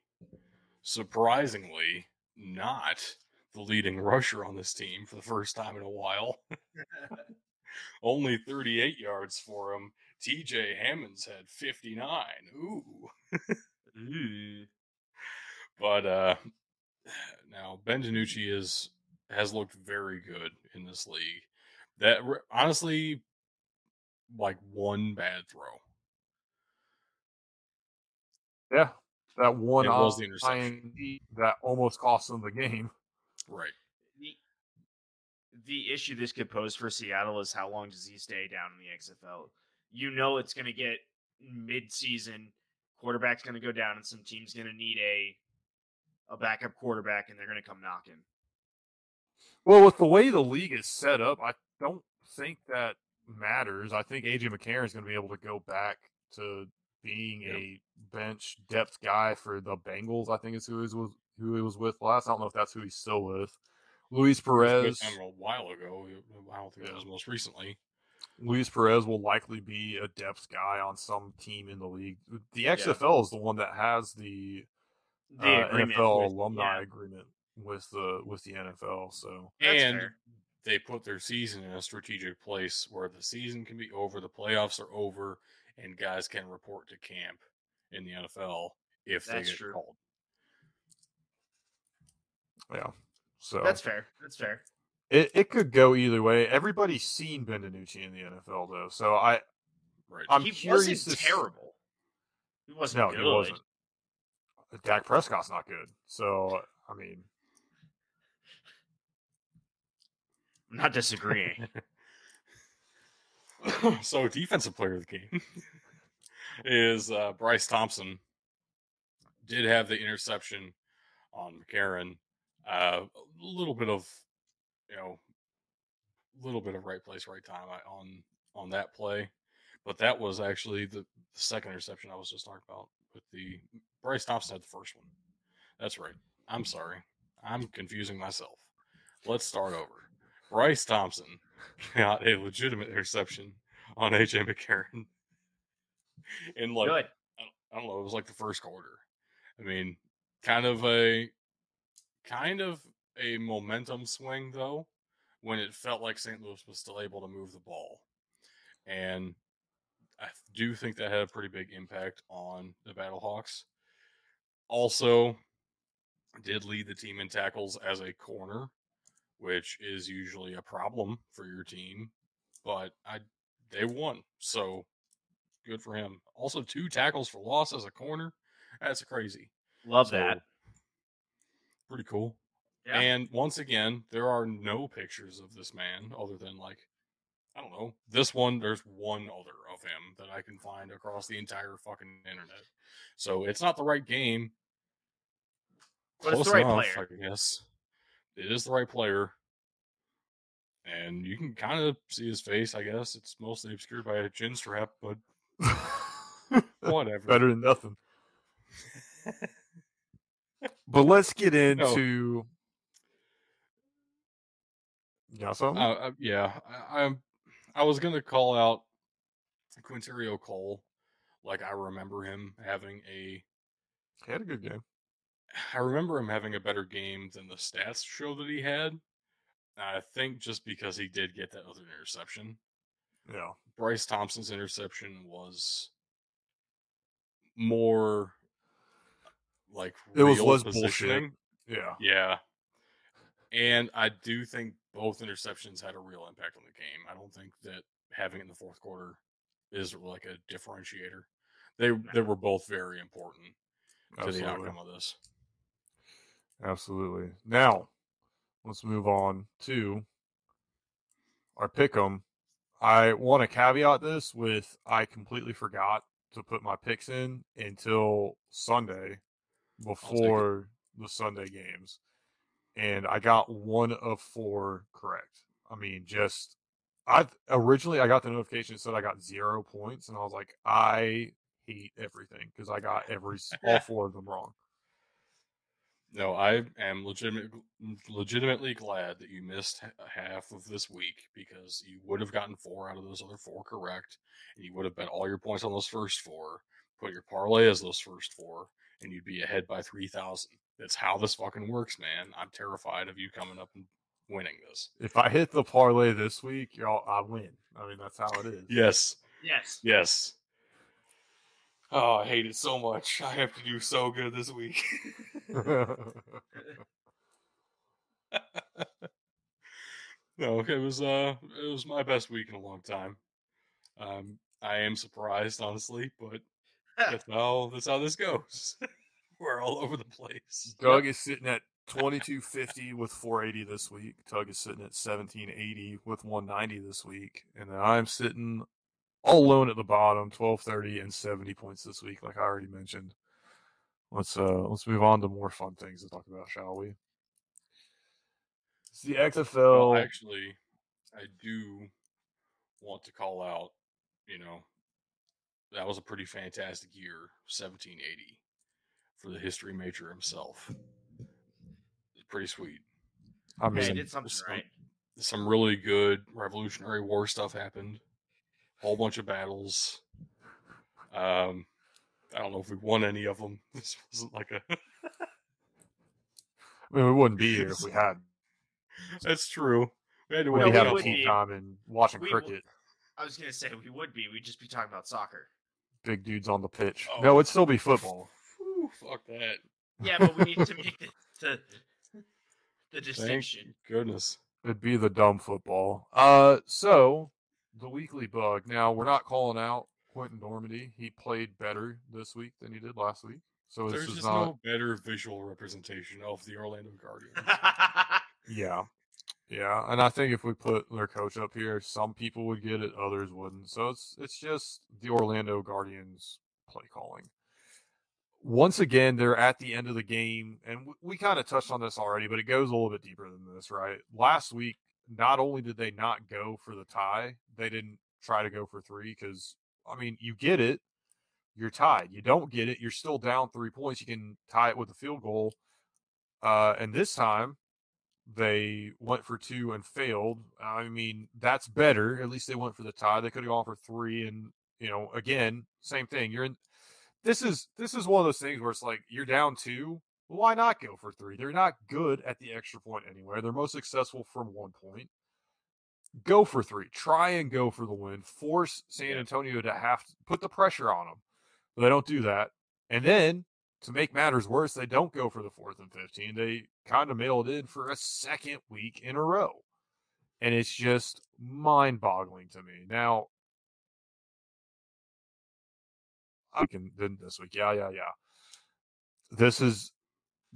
surprisingly, not the leading rusher on this team for the first time in a while. (laughs) Only 38 yards for him. TJ Hammonds had 59. Ooh. Ooh. But uh now Ben DiNucci is has looked very good in this league. That honestly like one bad throw. Yeah, that one It was the interception. that almost cost them the game. Right. The, the issue this could pose for Seattle is how long does he stay down in the XFL? You know it's going to get mid-season. Quarterback's going to go down, and some team's going to need a a backup quarterback, and they're going to come knocking. Well, with the way the league is set up, I don't think that matters. I think AJ McCarron is going to be able to go back to being Yep. a bench depth guy for the Bengals. I think is who he was who he was with last. I don't know if that's who he's still with. Luis Perez. with a while ago. I don't think it Yeah. was most recently. Luis Perez will likely be a depth guy on some team in the league. The XFL is the one that has the, The uh, agreement NFL with- alumni yeah, agreement with the with the NFL. So that's and fair. They put their season in a strategic place where the season can be over, the playoffs are over, and guys can report to camp in the NFL if That's they get true. called. yeah, so That's fair. That's fair. it, it could go either way. Everybody's seen Ben DiNucci in the NFL though, so I Right. I'm he curious wasn't to terrible. He wasn't no, good. he wasn't. Dak Prescott's not good, so I mean, I'm not disagreeing. (laughs) so defensive player of the game (laughs) is uh, Bryce Thompson. Did have the interception on McCarron. Uh, a little bit of, you know, a little bit of right place, right time on on that play, but that was actually the, the second interception I was just talking about. With the Bryce Thompson had the first one. That's right. I'm sorry. I'm confusing myself. Let's start over. Bryce Thompson got a legitimate interception on AJ McCarron. (laughs) In like Good. I don't, I don't know, it was like the first quarter. I mean, kind of a kind of a momentum swing though, when it felt like St. Louis was still able to move the ball. And I do think that had a pretty big impact on the Battlehawks. Also, did lead the team in tackles as a corner, which is usually a problem for your team. But I they won, so good for him. Also, two tackles for loss as a corner. That's crazy. Love So, that. Pretty cool. Yeah. And once again, there are no pictures of this man other than like I don't know. This one, there's one other of him that I can find across the entire fucking internet. So it's not the right game. But it's the right enough, player. I guess. It is the right player. And you can kind of see his face, I guess. It's mostly obscured by a chin strap, but (laughs) whatever. better than nothing. (laughs) But let's get into. Yeah, something? Uh, uh, yeah, I, I'm. I was gonna call out Quinterio Cole, like I remember him having a. he had a good game. I remember him having a better game than the stats show that he had. I think just because he did get that other interception. Yeah. Bryce Thompson's interception was more like It was less bullshit. Yeah. Yeah. And I do think both interceptions had a real impact on the game. I don't think that having it in the fourth quarter is like a differentiator. They they were both very important to the outcome of this. Absolutely. Now, let's move on to our pick'em. I want to caveat this with I completely forgot to put my picks in until Sunday before the Sunday games. And I got one of four correct. I mean, just I originally I got the notification that said I got zero points, and I was like, I hate everything because I got every all (laughs) four of them wrong. No, I am legitimate, legitimately glad that you missed half of this week because you would have gotten four out of those other four correct, and you would have bet all your points on those first four, put your parlay as those first four, and you'd be ahead by three thousand. That's how this fucking works, man. I'm terrified of you coming up and winning this. If I hit the parlay this week, y'all, I win. I mean, that's how it is. Yes, Yes. yes. Oh, I hate it so much. I have to do so good this week. (laughs) (laughs) no, it was uh it was my best week in a long time. Um I am surprised, honestly, but (laughs) that's how that's how this goes. We're all over the place. Dug is sitting at 2250 with 480 this week. Tug is sitting at 1780 with 190 this week. And then I'm sitting all alone at the bottom, 1230 and 70 points this week, like I already mentioned. Let's uh let's move on to more fun things to talk about, shall we? It's the XFL. Well, actually, I do want to call out, you know, that was a pretty fantastic year, 1780, for the history major himself. It's pretty sweet. I mean, he did something some- right. Some really good Revolutionary War stuff happened. Whole bunch of battles. Um, I don't know if we won any of them. (laughs) This wasn't like a. I mean, we wouldn't be here if we (laughs) had. That's true. We had to We'd win be a having would couple. tea be. time and watching We cricket. I was gonna say we would be. We'd just be talking about soccer. Big dudes on the pitch. Oh. No, it'd still be (laughs) football. Whew, fuck that. Yeah, but we need to make the the, the Thank distinction. goodness. It'd be the dumb football. Uh, so the weekly bug. Now we're not calling out Quinten Dormady. He played better this week than he did last week. So this There's is just not. no better visual representation of the Orlando Guardians. (laughs) Yeah, yeah. And I think if we put their coach up here, some people would get it, others wouldn't. So it's it's just the Orlando Guardians play calling. Once again, they're at the end of the game, and w- we kind of touched on this already, but it goes a little bit deeper than this, right? Last week, not only did they not go for the tie, they didn't try to go for three because, I mean, you get it, you're tied. You don't get it, you're still down three points. You can tie it with a field goal. Uh, and this time, they went for two and failed. I mean, that's better. At least they went for the tie. They could have gone for three, and you know, again, same thing. You're in. This is this is one of those things where it's like you're down two. Why not go for three? They're not good at the extra point anywhere. They're most successful from one point. Go for three. Try and go for the win. Force San Antonio to have to put the pressure on them. But they don't do that. And then to make matters worse, they don't go for the fourth and 15. They kind of mailed in for a second week in a row. And it's just mind boggling to me. Now, I can then this week. Yeah, yeah, yeah. This is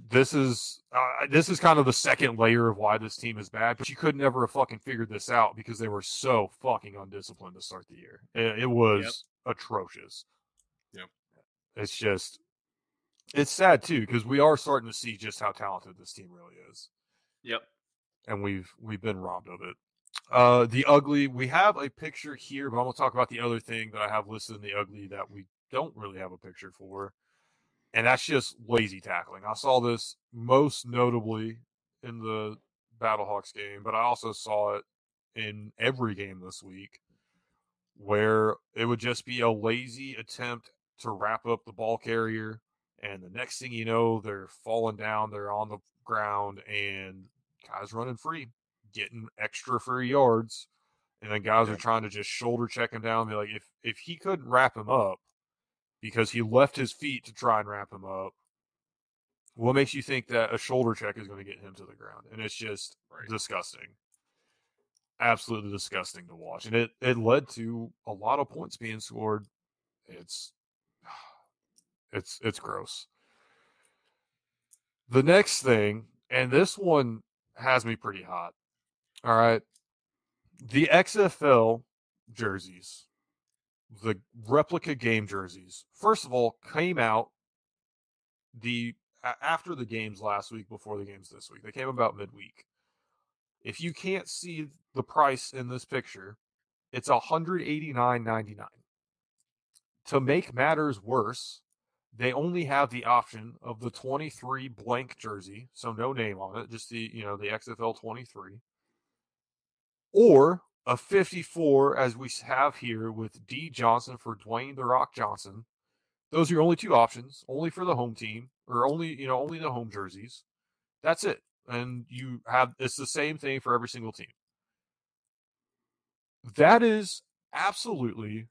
this is uh, this is kind of the second layer of why this team is bad. But you could never have fucking figured this out because they were so fucking undisciplined to start the year. It, it was atrocious. Yep. It's just it's sad too because we are starting to see just how talented this team really is Yep. and we've we've been robbed of it. Uh, the ugly. We have a picture here, but I'm gonna talk about the other thing that I have listed in the ugly that we don't really have a picture for, and that's just lazy tackling. I saw this most notably in the Battlehawks game, but I also saw it in every game this week, where it would just be a lazy attempt to wrap up the ball carrier, and the next thing you know, they're falling down, they're on the ground, and guys running free, getting extra free yards, and then guys Yeah. are trying to just shoulder check him down. Be like, if if he couldn't wrap him up because he left his feet to try and wrap him up, what makes you think that a shoulder check is going to get him to the ground? And it's just Right. disgusting, absolutely disgusting to watch, and it it led to a lot of points being scored. It's (sighs) it's it's gross. The next thing, and this one has me pretty hot. All right. The XFL jerseys, the replica game jerseys, first of all, came out the after the games last week, before the games this week. They came about midweek. If you can't see the price in this picture, it's $189.99. to make matters worse, they only have the option of the 23 blank jersey, so no name on it, just the, you know, the XFL 23, or a 54 as we have here with D Johnson for Dwayne the Rock Johnson. Those are your only two options, only for the home team or only, you know, only the home jerseys. That's it. And you have it's the same thing for every single team. That is absolutely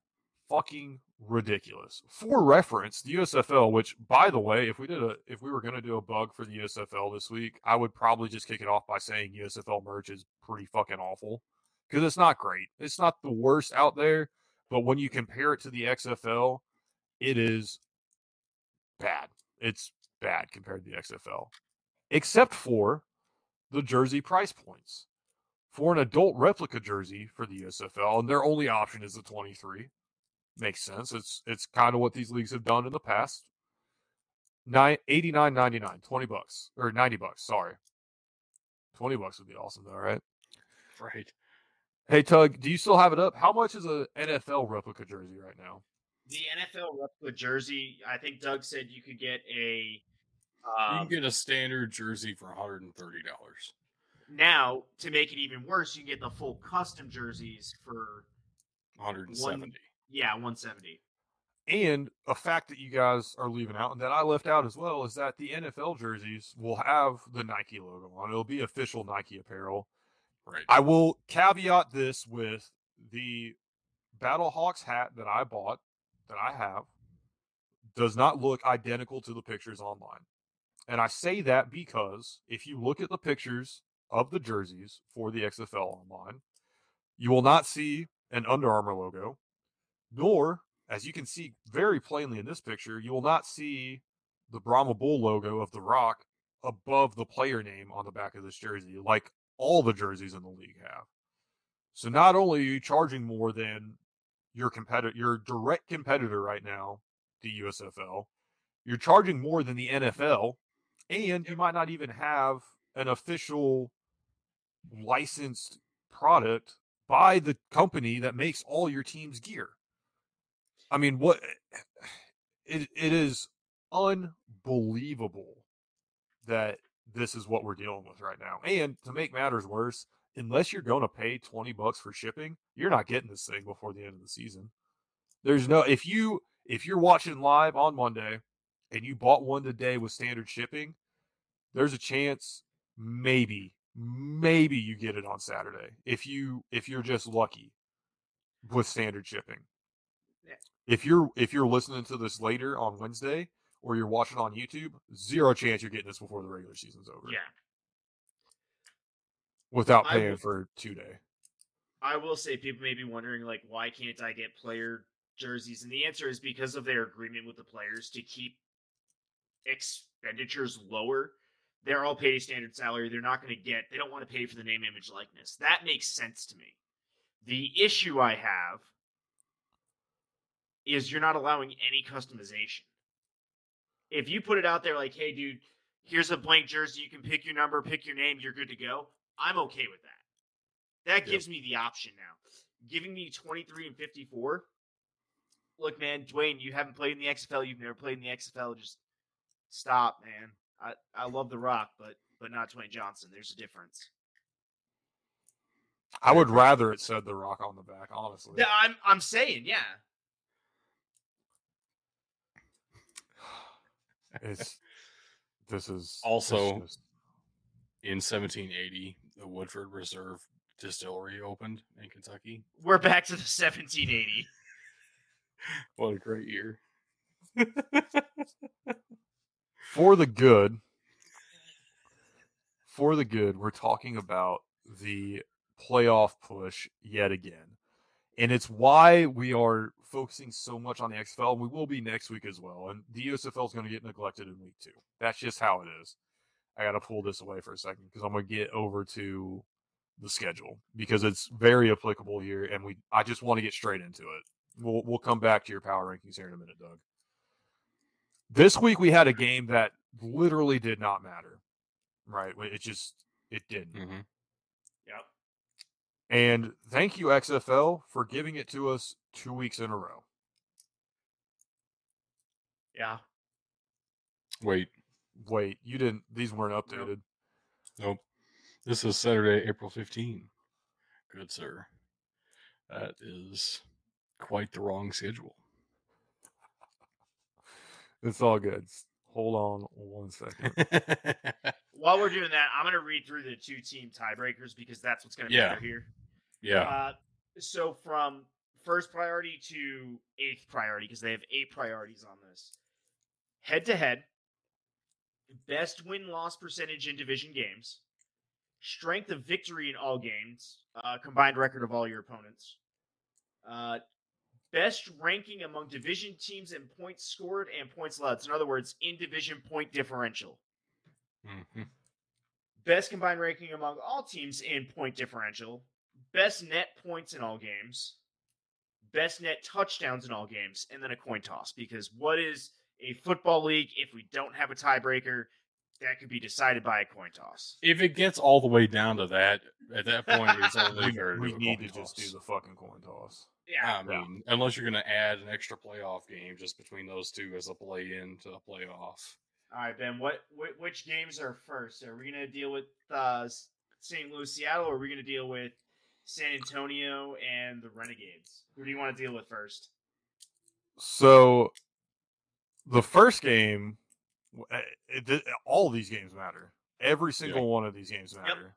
fucking ridiculous. For reference, the USFL, which by the way, if we did a if we were gonna do a bug for the USFL this week, I would probably just kick it off by saying USFL merch is pretty fucking awful. Because it's not great. It's not the worst out there, but when you compare it to the XFL, it is bad. It's bad compared to the XFL. Except for the jersey price points. For an adult replica jersey for the USFL, and their only option is the 23 makes sense. It's it's kind of what these leagues have done in the past. Nine, 89.99, 20 bucks or 90 bucks, sorry. 20 bucks would be awesome though, right? Right. Hey Tug, do you still have it up? How much is a NFL replica jersey right now? The NFL replica jersey, I think Dug said you could get a you um, can get a standard jersey for $130. now to make it even worse, you can get the full custom jerseys for 170. yeah, 170. And a fact that you guys are leaving out and that I left out as well is that the NFL jerseys will have the Nike logo on. It'll be official Nike apparel. Right. I will caveat this with the Battlehawks hat that I bought, that I have, does not look identical to the pictures online. And I say that because if you look at the pictures of the jerseys for the XFL online, you will not see an Under Armour logo, nor, as you can see very plainly in this picture, you will not see the Brahma Bull logo of The Rock above the player name on the back of this jersey, like all the jerseys in the league have. So not only are you charging more than your competitor, your direct competitor right now, the USFL, you're charging more than the NFL, and you might not even have an official licensed product by the company that makes all your team's gear. I mean, what it it is unbelievable that this is what we're dealing with right now. And to make matters worse, unless you're going to pay 20 bucks for shipping, you're not getting this thing before the end of the season. There's no if you if you're watching live on Monday and you bought one today with standard shipping, there's a chance maybe maybe you get it on Saturday if you if you're just lucky with standard shipping. Yeah. If you're if you're listening to this later on Wednesday or you're watching on YouTube, zero chance you're getting this before the regular season's over. Yeah. Without paying would- for two day. I will say people may be wondering like why can't I get player jerseys? And the answer is because of their agreement with the players to keep expenditures lower. They're all paid a standard salary. They're not going to get they don't want to pay for the name image likeness. That makes sense to me. The issue I have is you're not allowing any customization. If you put it out there like, hey dude, here's a blank jersey, you can pick your number, pick your name, you're good to go. I'm okay with that. That Yep. gives me the option now. Giving me 23 and 54. Look, man, Dwayne, you haven't played in the XFL. You've never played in the XFL. Just stop, man. I, I love The Rock, but but not Dwayne Johnson. There's a difference. I would rather it said the rock on the back, honestly. Yeah, I'm I'm saying, yeah. It's this is it's Also- just- In 1780, the Woodford Reserve Distillery opened in Kentucky. We're back to the 1780. (laughs) What a great year. for the good. (laughs) For the good, we're talking about the playoff push yet again. And it's why we are focusing so much on the XFL. And we will be next week as well. And the USFL is going to get neglected in week two. That's just how it is. I got to pull this away for a second because I'm going to get over to the schedule because it's very applicable here. And we, I just want to get straight into it. We'll, we'll come back to your power rankings here in a minute, Dug. This week we had a game that literally did not matter. Right? It just, it didn't. hmm Yep. And thank you, XFL, for giving it to us two weeks in a row. Yeah. Wait, Wait, you didn't. These weren't updated. nope. This is Saturday, April 15. Good sir. That is quite the wrong schedule. It's all good. Hold on one second. (laughs) While we're doing that, I'm going to read through the two team tiebreakers because that's what's going to Yeah. matter here. yeah. Uh, so from first priority to eighth priority, because they have eight priorities on this. Head to head, best win loss percentage in division games, strength of victory in all games, uh, combined record of all your opponents, uh, best ranking among division teams in points scored and points allowed. So in other words, in division point differential. Mhm. Best combined ranking among all teams in point differential. Best net points in all games. Best net touchdowns in all games. And then a coin toss. Because what is a football league if we don't have a tiebreaker? That could be decided by a coin toss. If it gets all the way down to that, at that point, it's (laughs) only we we need coin to just do the fucking coin toss. Yeah. I mean, unless you're going to add an extra playoff game just between those two as a play in to a playoff. All right, Ben. What, wh- which games are first? Are we going to deal with uh, St. Louis, Seattle, or are we going to deal with San Antonio and the Renegades? Who do you want to deal with first? So, the first game, uh, it, it, all these games matter. Every single one of these games matter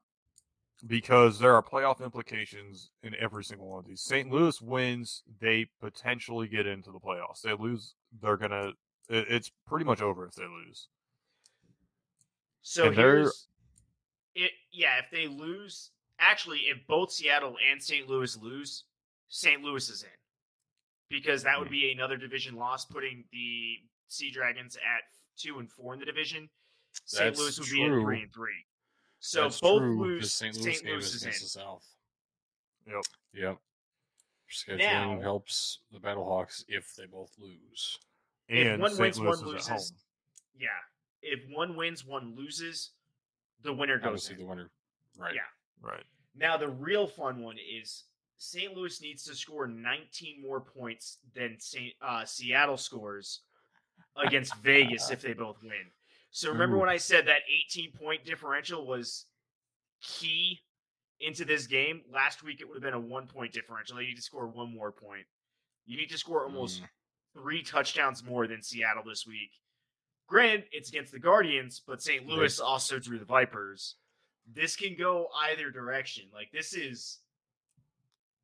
because there are playoff implications in every single one of these. St. Louis wins, they potentially get into the playoffs. They lose, they're gonna. It, it's pretty much over if they lose. So And here's it. Yeah, if they lose, actually, if both Seattle and St. Louis lose, St. Louis is in because that would Hmm. be another division loss, putting the Sea Dragons at two and four in the division. St. Louis would be at three and three. So That's both true, 'cause lose. St. St. Louis, Louis, game is is in. the South. Yep. Yep. Scheduling Now- helps the Battlehawks if they both lose. If And one St. wins, Louis one loses. home. Yeah, if one wins, one loses, the winner goes Obviously, in. the winner. Right. Yeah. Right. Now the real fun one is St. Louis needs to score 19 more points than Saint, uh, Seattle scores against Vegas if they both win. So remember Ooh. when I said that 18 point differential was key into this game? Last week it would have been a one point differential. They need to score one more point. You need to score almost Mm. three touchdowns more than Seattle this week. Granted, it's against the Guardians, but St. Right. Louis also drew the Vipers. This can go either direction. Like this is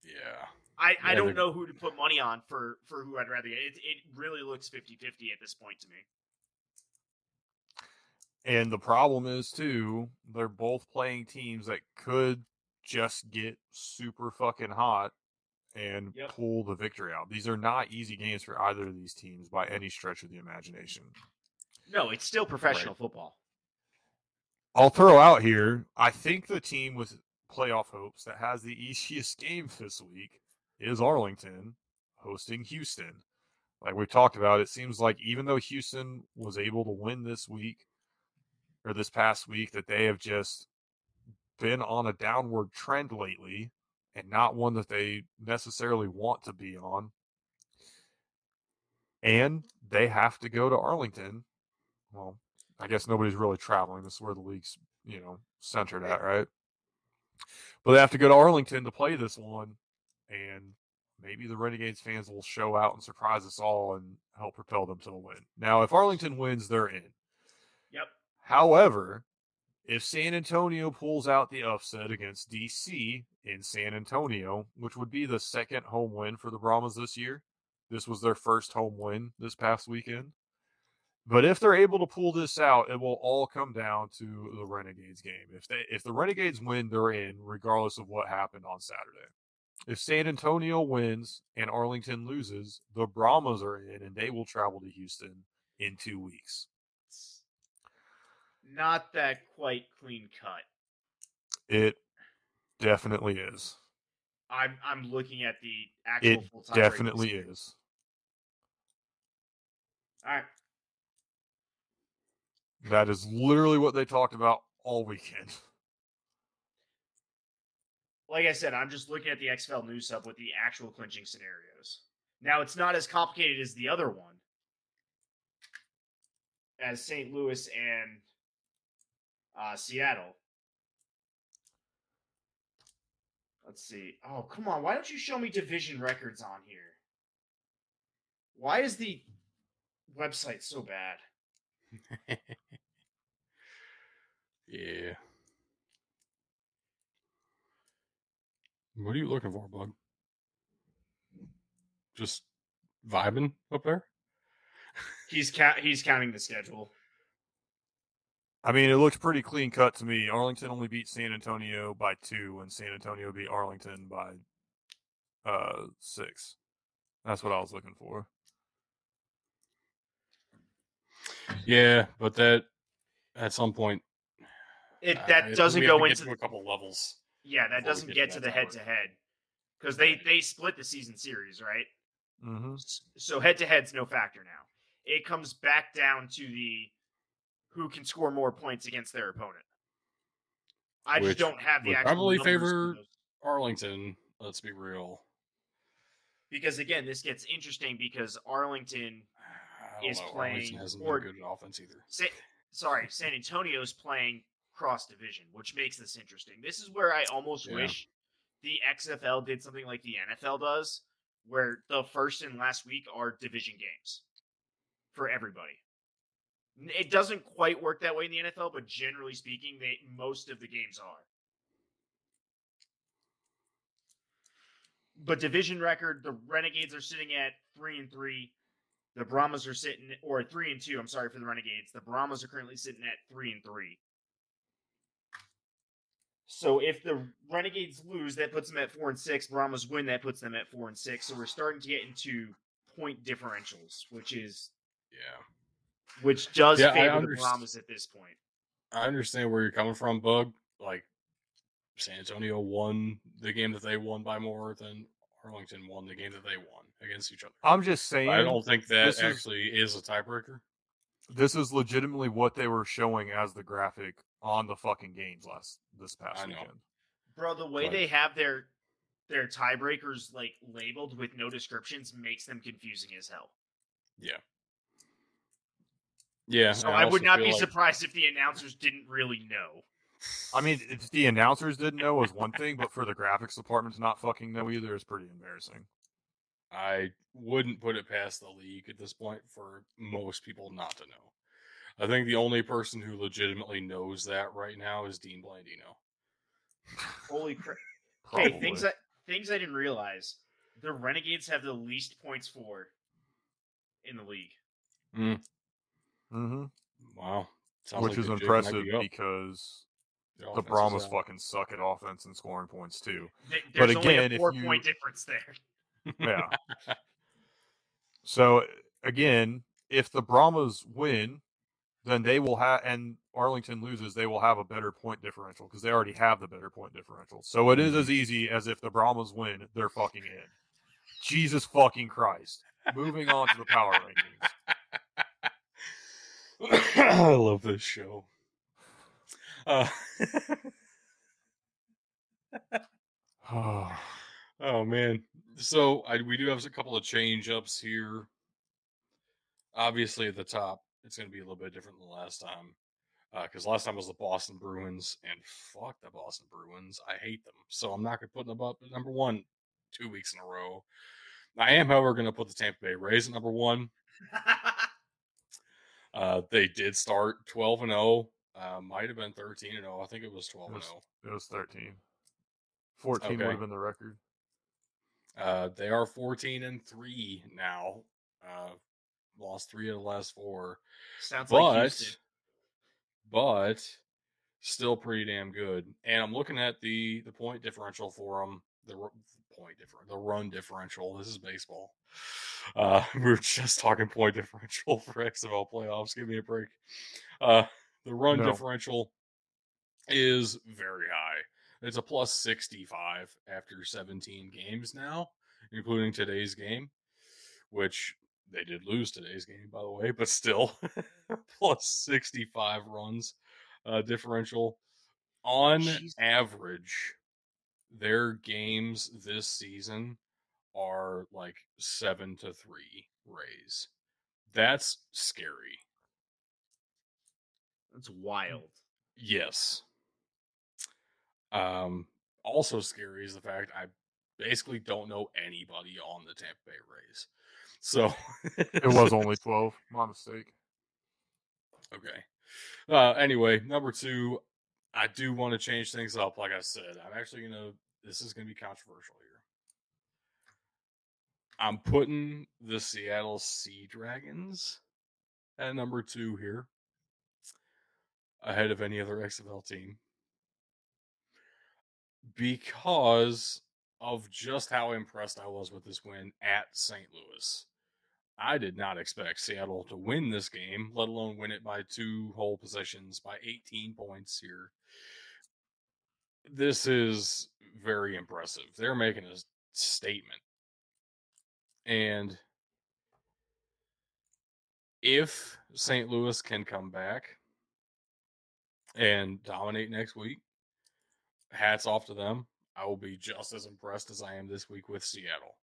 Yeah. I, I Yeah, don't know who to put money on for for who I'd rather get. It, it really looks 50-50 at this point to me. And the problem is too, they're both playing teams that could just get super fucking hot and Yep. pull the victory out. These are not easy games for either of these teams by any stretch of the imagination. No, it's still professional football. I'll throw out here, I think the team with playoff hopes that has the (laughs) easiest game this week is Arlington hosting Houston. Like we talked about, it seems like even though Houston was able to win this week or this past week, that they have just been on a downward trend lately and not one that they necessarily want to be on. And they have to go to Arlington. Well, I guess nobody's really traveling. This is where the league's, you know, centered at, right? But they have to go to Arlington to play this one, and maybe the Renegades fans will show out and surprise us all and help propel them to a win. Now, if Arlington wins, they're in. However, if San Antonio pulls out the upset against DC in San Antonio, which would be the second home win for the Brahmas this year, this was their first home win this past weekend. But if they're able to pull this out, it will all come down to the Renegades game. If they if the Renegades win, they're in, regardless of what happened on Saturday. If San Antonio wins and Arlington loses, the Brahmas are in, and they will travel to Houston in two weeks. Not that quite clean cut. It definitely is. I'm I'm looking at the actual full time. definitely is. All right. That is literally what they talked about all weekend. Like I said, I'm just looking at the XFL News Hub with the actual clinching scenarios. Now it's not as complicated as the other one, as St. Louis and uh, Seattle. Let's see. Oh, come on. Why don't you show me division records on here? Why is the website so bad? (laughs) yeah. What are you looking for, Bug? Just vibing up there? He's ca- he's counting the schedule. I mean, it looks pretty clean cut to me. Arlington only beat San Antonio by two, and San Antonio beat Arlington by uh six. That's what I was looking for. Yeah, but that at some point It that I- doesn't go into to a couple levels. yeah that doesn't get get to to the head to head because they they split the season series right. Mm-hmm. So head to head's no factor now. It comes back down to the who can score more points against their opponent. I Which just don't have the actual probably favor- Arlington, let's be real. because again, this gets interesting because Arlington, ah, Is know. playing Arlington hasn't or- been good at offense either. Sa- sorry, San Antonio's playing cross division, which makes this interesting. This is where I almost Yeah. wish the XFL did something like the NFL does, where the first and last week are division games for everybody. It doesn't quite work that way in the NFL, but generally speaking, they most of the games are. But division record, the Renegades are sitting at three and three. The Brahmas are sitting, or three and two. I'm sorry for the Renegades. The Brahmas are currently sitting at three and three. So if the Renegades lose, that puts them at four and six. Brahmas win, that puts them at four and six. So we're starting to get into point differentials, which is Yeah. Which does Yeah, favor the underst- Brahmas at this point. I understand where you're coming from, Bug. Like San Antonio won the game that they won by more than Arlington won the game that they won against each other. I'm just saying. I don't think that this is- actually is a tiebreaker. this is legitimately what they were showing as the graphic on the fucking games last this past I know. weekend. Bro, the way But- they have their their tiebreakers like labeled with no descriptions makes them confusing as hell. Yeah. Yeah. So and I, would not be like- surprised if the announcers didn't really know. I mean, if the announcers didn't know was one thing, but for the graphics department to not fucking know either is pretty embarrassing. I wouldn't put it past the league at this point for most people not to know. I think the only person who legitimately knows that right now is Dean Blandino. Holy crap! Probably. Hey, things I things I didn't realize: the Renegades have the least points for in the league. Mm. Hmm Wow. Sounds Which like is the jig might impressive be because The the Brahmas fucking suck at offense and scoring points too. Th- But There's only again, a if four you- point difference there. Yeah. (laughs) so again, if the Brahmas win, then they will have, and Arlington loses, they will have a better point differential because they already have the better point differential. So it is as easy as if the Brahmas win, they're fucking in. Jesus fucking Christ. Moving on to the power rankings. I love this show. Uh, (sighs) oh man, so I, we do have a couple of change ups here. Obviously, at the top, it's going to be a little bit different than last time because last time was the Boston Bruins, and fuck the Boston Bruins, I hate them. So I'm not going to put them up at number one two weeks in a row. I am, however, going to put the Tampa Bay Rays at number one. (laughs) Uh, they did start 12 and 0. Uh, might have been 13 and 0. I think it was 12 and 0. It was 13. 14 would have been the record. Uh, they are 14 and 3 now. Uh, lost three of the last four, Sounds like but Houston. but still pretty damn good. And I'm looking at the the point differential for them. The point different, the run differential. This is baseball. Uh, we (laughs) were just talking point differential (laughs) for XFL playoffs. Give me a break. Uh, the run No. differential is very high. It's a plus 65 after 17 games now, including today's game, which they did lose today's game, by the way, but still (laughs) plus 65 runs uh, differential. On Jeez. average, their games this season are like seven to three Rays. That's scary. That's wild. Yes. Um, also scary is the fact I basically don't know anybody on the Tampa Bay Rays. So It was only (laughs) 12. My mistake. okay. Uh, anyway, number two, I do want to change things up. Like I said, I'm actually gonna. This is gonna be controversial here. I'm putting the Seattle Sea Dragons at number two here, ahead of any other XFL team, because of just how impressed I was with this win at St. Louis. I did not expect Seattle to win this game, let alone win it by two whole possessions by 18 points here. This is very impressive. They're making a statement. And if St. Louis can come back and dominate next week, hats off to them. I will be just as impressed as I am this week with Seattle.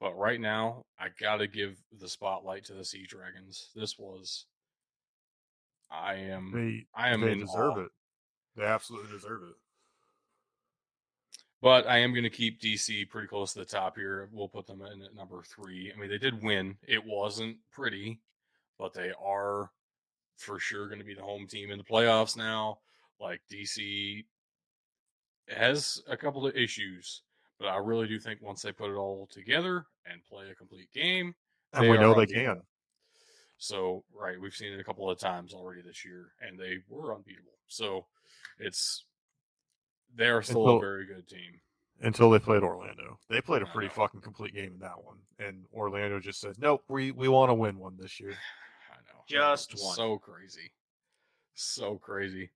But right now, I got to give the spotlight to the Sea Dragons. This was, I am, They, I am they in deserve awe. it. They absolutely deserve it. But I am going to keep DC pretty close to the top here. We'll put them in at number three. I mean, they did win. It wasn't pretty, but they are for sure going to be the home team in the playoffs now. Like DC has a couple of issues, but I really do think once they put it all together and play a complete game, And we know they can. So, right, we've seen it a couple of times already this year, and they were unbeatable. So, it's they're still Until- a very good team. Until they played Orlando. They played a pretty fucking complete game in that one. And Orlando just said, Nope, we, we want to win one this year. (sighs) I know. Just one. So crazy. So crazy.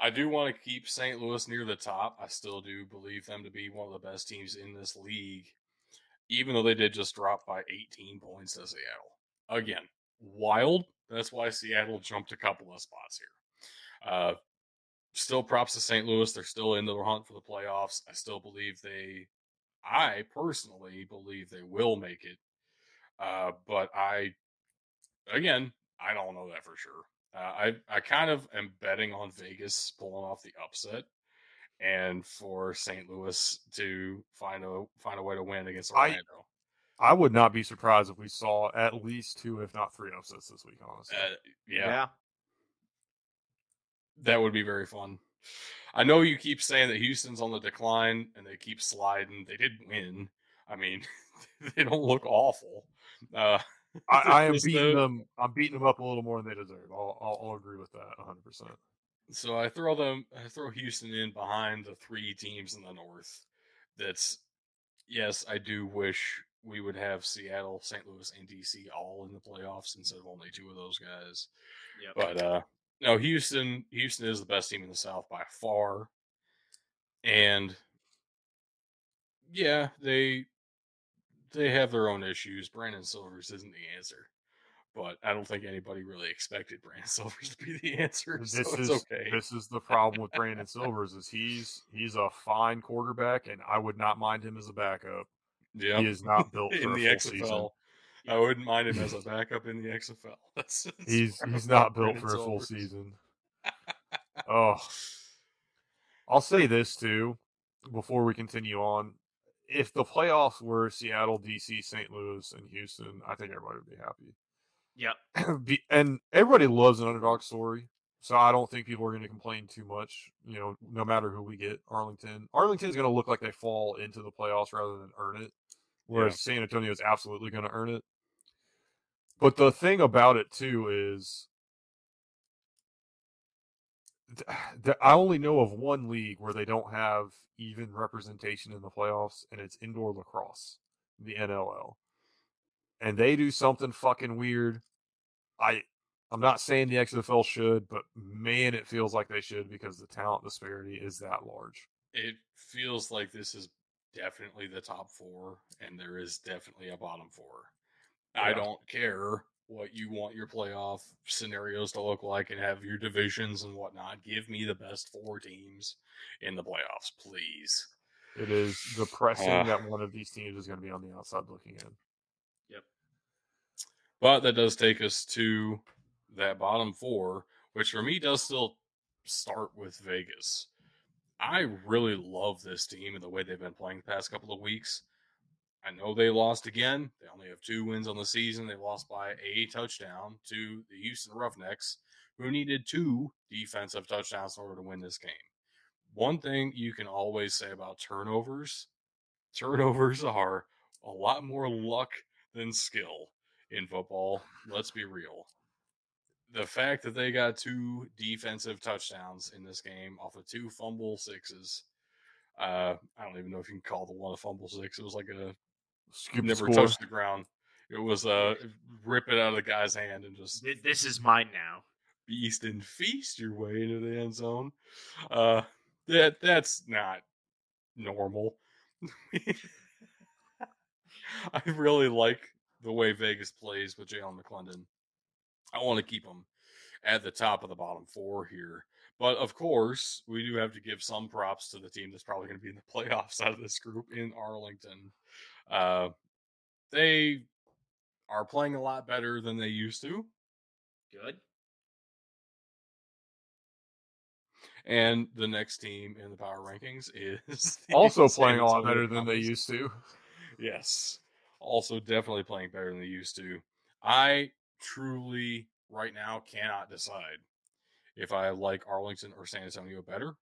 I do want to keep St. Louis near the top. I still do believe them to be one of the best teams in this league, even though they did just drop by 18 points to Seattle. Again, wild. That's why Seattle jumped a couple of spots here. Uh, still props to St. Louis. They're still in the hunt for the playoffs. I still believe they, I personally believe they will make it. Uh, but I, again, I don't know that for sure. Uh, I I kind of am betting on Vegas pulling off the upset, and for St. Louis to find a find a way to win against I- Orlando. I would not be surprised if we saw at least two, if not three upsets this week, honestly. Uh, yeah, yeah. That would be very fun. I know you keep saying that Houston's on the decline and they keep sliding. They did win. I mean, (laughs) they don't look awful. Uh, (laughs) I, I am beating the- them. I'm beating them up a little more than they deserve. I'll, I'll, I'll agree with that 100. percent So I throw them, I throw Houston in behind the three teams in the North. That's yes, I do wish we would have Seattle, St. Louis, and DC all in the playoffs instead of only two of those guys. Yep. But uh no, Houston, Houston is the best team in the South by far, and yeah, they they have their own issues. Brandon Silvers isn't the answer. But I don't think anybody really expected Brandon (laughs) Silvers to be the answer. This so it's is okay. this is the problem with Brandon Silvers is he's he's a fine quarterback, and I would not mind him as a backup. Yeah, He is not built (laughs) in for the a full XFL. season. I wouldn't mind him as a backup in the XFL. (laughs) That's, that's He's he's (laughs) not built for a full Silvers. season. Oh, I'll say this too before we continue on. If the playoffs were Seattle, DC, St. Louis, and Houston, I think everybody would be happy. Yep. (clears throat) Be- and everybody loves an underdog story. So I don't think people are going to complain too much. You know, no matter who we get, Arlington. Arlington's going to look like they fall into the playoffs rather than earn it, whereas San Antonio is absolutely going to earn it. But the thing about it too is, th- (sighs) I only know of one league where they don't have even representation in the playoffs, and it's indoor lacrosse, the NLL, and they do something fucking weird. I I'm not saying the XFL should, but man, it feels like they should because the talent disparity is that large. It feels like this is definitely the top four, and there is definitely a bottom four. I don't care what you want your playoff scenarios to look like and have your divisions and whatnot. Give me the best four teams in the playoffs, please. It is depressing Ah. that one of these teams is going to be on the outside looking in. Yep. But that does take us to that bottom four, which for me does still start with Vegas. I really love this team and the way they've been playing the past couple of weeks. I know they lost again. They only have two wins on the season. They lost by a touchdown to the Houston Roughnecks, who needed two defensive touchdowns in order to win this game. One thing you can always say about turnovers turnovers are a lot more luck than skill in football. Let's be real. The fact that they got two defensive touchdowns in this game off of two fumble sixes. Uh, I don't even know if you can call the one a fumble six. It was like a Skip never score. touched the ground. It was uh rip it out of the guy's hand and just This is mine now. beast and feast your way into the end zone. Uh, that that's not normal. (laughs) I really like the way Vegas plays with Jalan McClendon. I want to keep him at the top of the bottom four here. But of course, we do have to give some props to the team that's probably going to be in the (laughs) playoffs out of this group in Arlington. Uh, they are playing a lot better than they used to. Good. And the next team in the power rankings is (laughs) Also playing a lot better than they used to. Yes. Also, definitely playing better than they used to. I truly, right now, cannot decide if I like Arlington or San Antonio better.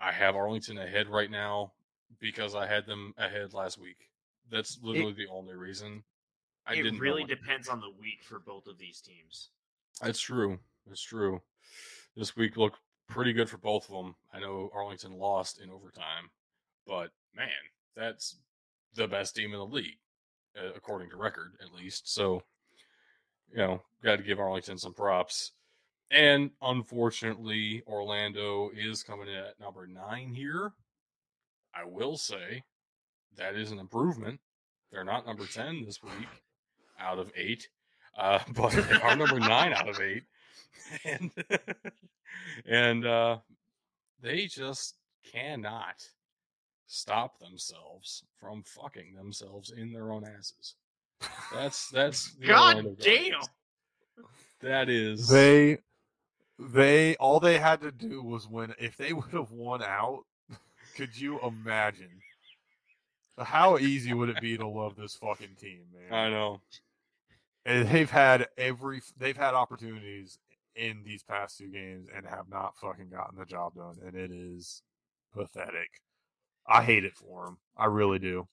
I have Arlington ahead right now because I had them ahead last week. That's literally the only reason. I it didn't really depends on the week for both of these teams. That's true. That's true. This week looked pretty good for both of them. I know Arlington lost in overtime, but man, that's the best team in the league, uh, according to record, at least. So, you know, got to give Arlington some props. And unfortunately, Orlando is coming in at number nine here. I will say that is an improvement. They're not number 10 this week out of eight, uh, (laughs) but they are number nine out of eight. (laughs) And, (laughs) and uh, they just cannot stop themselves from fucking themselves in their own asses. That's that's the God damn. That is They they all they had to do was win. If they would have won out, could you imagine? How easy would it be to love this fucking team, man? I know. And they've had every they've had opportunities in these past two games and have not fucking gotten the job done, and it is pathetic. I hate it for them. I really do.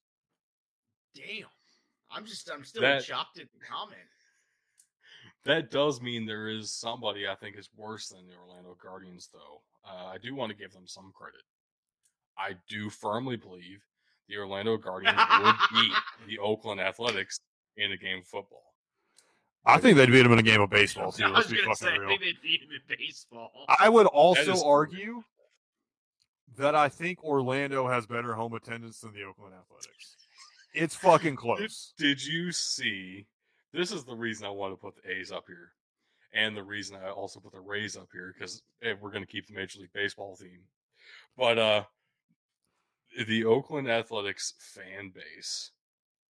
Damn. I'm just I'm still That- shocked at the comment. That does mean there is somebody I think is worse than the Orlando Guardians, though. Uh, I do want to give them some credit. I do firmly believe the Orlando Guardians would beat (laughs) the Oakland Athletics in a game of football. I think they'd beat them in a game of baseball too. I Let's was be gonna fucking say real. they didn't beat him in baseball. I would also true. argue that I think Orlando has better home attendance than the Oakland Athletics. It's fucking close. did you see? This is the reason I want to put the A's up here, and the reason I also put the Rays up here because we're going to keep the Major League Baseball theme. But uh, the Oakland Athletics fan base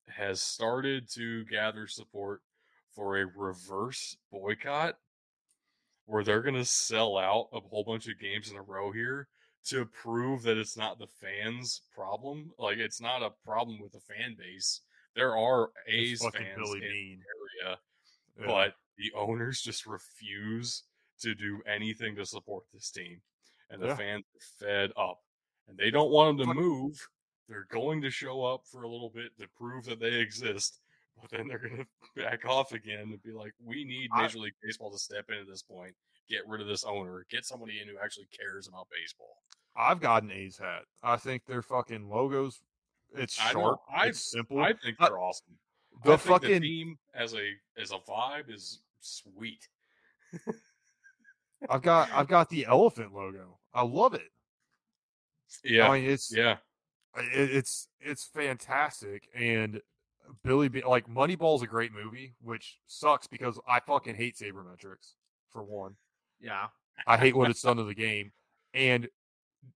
has started to gather support for a reverse boycott, where they're going to sell out a whole bunch of games in a row here to prove that it's not the fans' problem. Like it's not a problem with the fan base. There are A's fucking fans Billy in the area, Yeah. but the owners just refuse to do anything to support this team, and the Yeah. fans are fed up, and they don't want them to move. They're going to show up for a little bit to prove that they exist, but then they're going (laughs) to back off again and be like, "We need Major League Baseball to step in at this point, get rid of this owner, get somebody in who actually cares about baseball." I've got an A's hat. I think their fucking logos. It's I sharp. I- it's simple. I think they're awesome. the I think the fucking team as a as a vibe is sweet. (laughs) I've got I've got the elephant logo. I love it. Yeah, I mean, it's yeah. it, it's it's fantastic and Billy Be- like Moneyball's a great movie, which sucks because I fucking hate sabermetrics for one. Yeah. I hate what (laughs) it's done to the game, and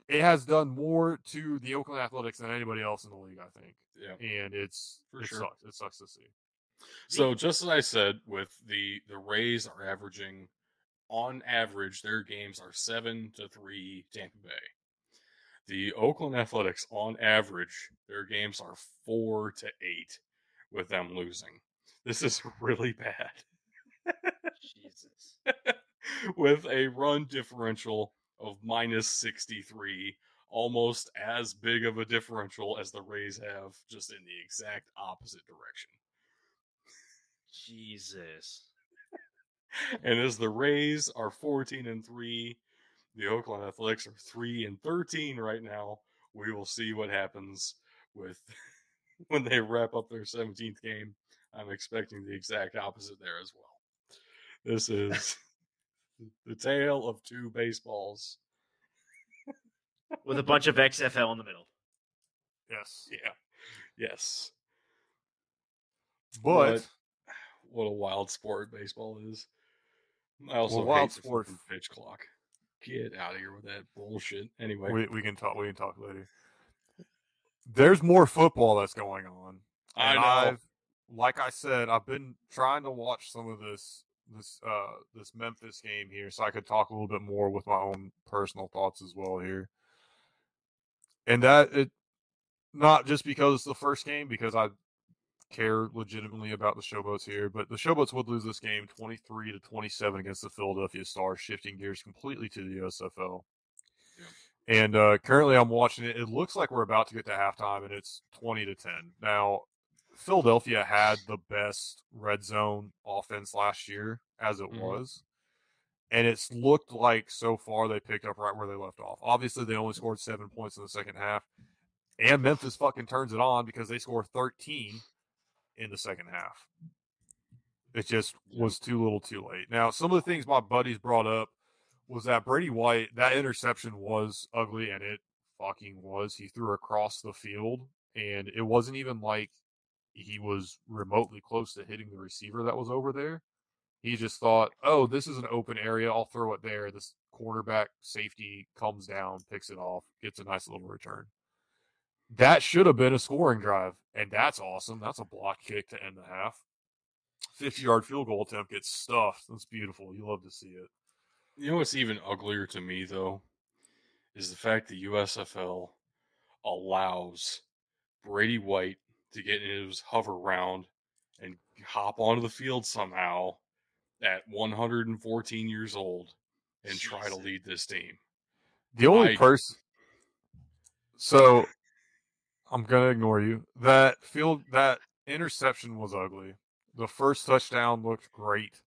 it has done more to the Oakland Athletics than anybody else in the league. I think, Yeah. and it's For it sure. sucks. It sucks to see. So just as I said, with the the Rays are averaging on average, their games are seven to three Tampa Bay. The Oakland Athletics, on average, their games are four to eight with them losing. This is (laughs) really bad. Jesus. (laughs) with a run differential of minus 63, almost as big of a differential as the Rays have, just in the exact opposite direction. Jesus. And as the Rays are 14 and 3, the Oakland Athletics are 3 and 13 right now. We will see what happens with (laughs) when they wrap up their 17th game. I'm expecting the exact opposite there as well. This is (laughs) the tale of two baseballs. With a bunch of XFL in the middle. Yes. Yeah. Yes. But What- (sighs) What a wild sport baseball is. I also Well, wild hate the sport- pitch clock. Get out of here with that bullshit. Anyway, we, we can talk we can talk later. There's more football that's going on. I know. I've, like I said, I've been trying to watch some of this this uh this Memphis game here so I could talk a little bit more with my own personal thoughts as well here. And that it not just because it's the first game, because I care legitimately about the Showboats here, but the Showboats would lose this game 23 to 27 against the Philadelphia Stars, shifting gears completely to the USFL. And uh, currently, I'm watching it. It looks like we're about to get to halftime, and it's 20 to 10. Now, Philadelphia had the best red zone offense last year, as it Mhm. was. And it's looked like so far they picked up right where they left off. Obviously, they only scored seven points in the second half. And Memphis fucking turns it on because they score 13 in the second half. It just was too little too late. Now, some of the things my buddies brought up was that Brady White, that interception was ugly, and it fucking was. He threw across the field, and it wasn't even like he was remotely close to hitting the receiver that was over there. He just thought, oh, this is an open area. I'll throw it there. This cornerback safety comes down, picks it off, gets a nice little return. That should have been a scoring drive, and that's awesome. That's a block kick to end the half. 50 yard field goal attempt gets stuffed. That's beautiful. You love to see it. You know what's even uglier to me though is the fact that USFL allows Brady White to get in his hover round and hop onto the field somehow at 114 years old and try to lead this team. The only person. So, I'm gonna ignore you. That field, that interception was ugly. The first touchdown looked great,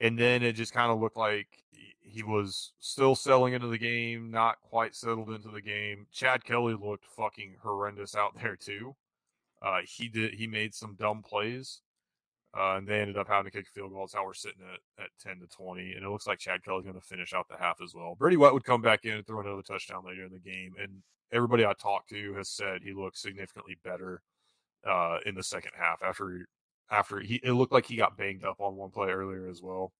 and then it just kind of looked like he- was still selling into the game, not quite settled into the game. Chad Kelly looked fucking horrendous out there too. Uh, he did. He made some dumb plays. Uh, and they ended up having to kick a field goal. That's how we're sitting at, at 10 to 20. And it looks like Chad Kelly's going to finish out the half as well. Brady White would come back in and throw another touchdown later in the game. And everybody I talked to has said he looked significantly better uh, in the second half after after he it looked like he got banged up on one play earlier as well.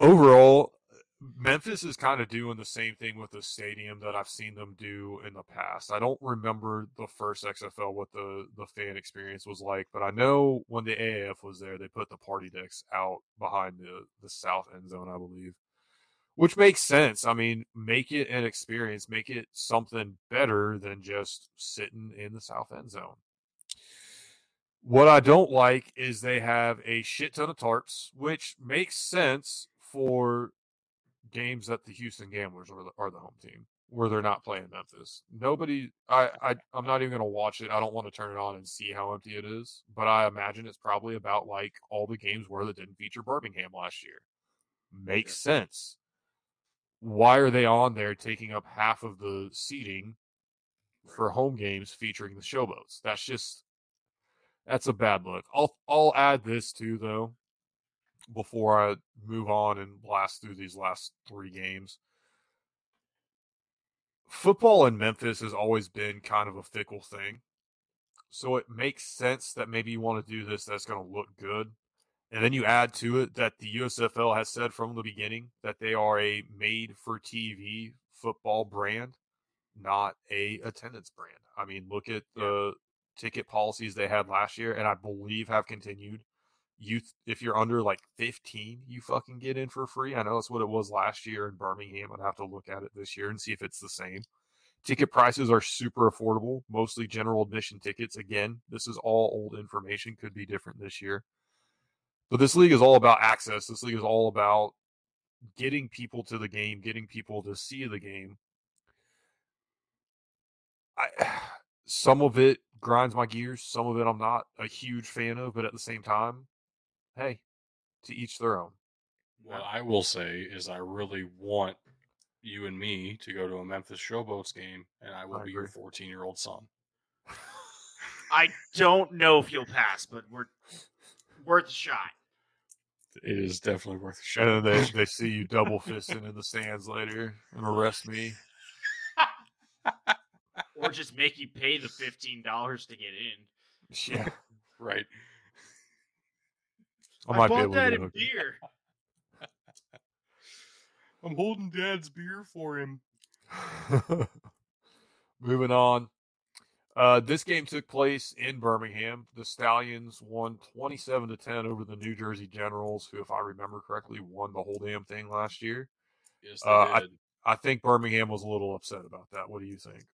Overall, Memphis is kind of doing the same thing with the stadium that I've seen them do in the past. I don't remember the first XFL what the the fan experience was like, but I know when the AAF was there, they put the party decks out behind the the south end zone, I believe, which makes sense. I mean, make it an experience, make it something better than just sitting in the south end zone. What I don't like is they have a shit ton of tarps, which makes sense for games that the Houston Gamblers are the, are the home team where they're not playing Memphis. Nobody, I, I, I'm not even going to watch it. I don't want to turn it on and see how empty it is, but I imagine it's probably about like all the games were that didn't feature Birmingham last year. Makes sense. Why are they on there taking up half of the seating for home games featuring the showboats? That's just that's a bad look. I'll I'll add this too though before I move on and blast through these last three games. Football in Memphis has always been kind of a fickle thing. So it makes sense that maybe you want to do this that's going to look good. And then you add to it that the USFL has said from the beginning that they are a made for TV football brand, not a attendance brand. I mean, look at the ticket policies they had last year and I believe have continued you if you're under like 15, you fucking get in for free. I know that's what it was last year in Birmingham. I'd have to look at it this year and see if it's the same. Ticket prices are super affordable, mostly general admission tickets. Again, this is all old information, could be different this year. But this league is all about access. This league is all about getting people to the game, getting people to see the game. I (sighs) some of it grinds my gears, some of it I'm not a huge fan of, but at the same time, hey, to each their own. What I will say is, I really want you and me to go to a Memphis Showboats game, and I will I be your 14 year old son. I don't know if you'll pass, but we're worth a shot. It is definitely worth a shot. And then they, they see you (laughs) double fisting in the stands later and arrest me. Or just make you pay the fifteen dollars to get in. (laughs) Yeah. right. I I, might be bought able to that get in hooked. beer. I'm holding Dad's beer for him. (laughs) Moving on. Uh, this game took place in Birmingham. The Stallions won 27 to 10 over the New Jersey Generals, who, if I remember correctly, won the whole damn thing last year. Yes, they Uh, I- did. I think Birmingham was a little upset about that. What do you think?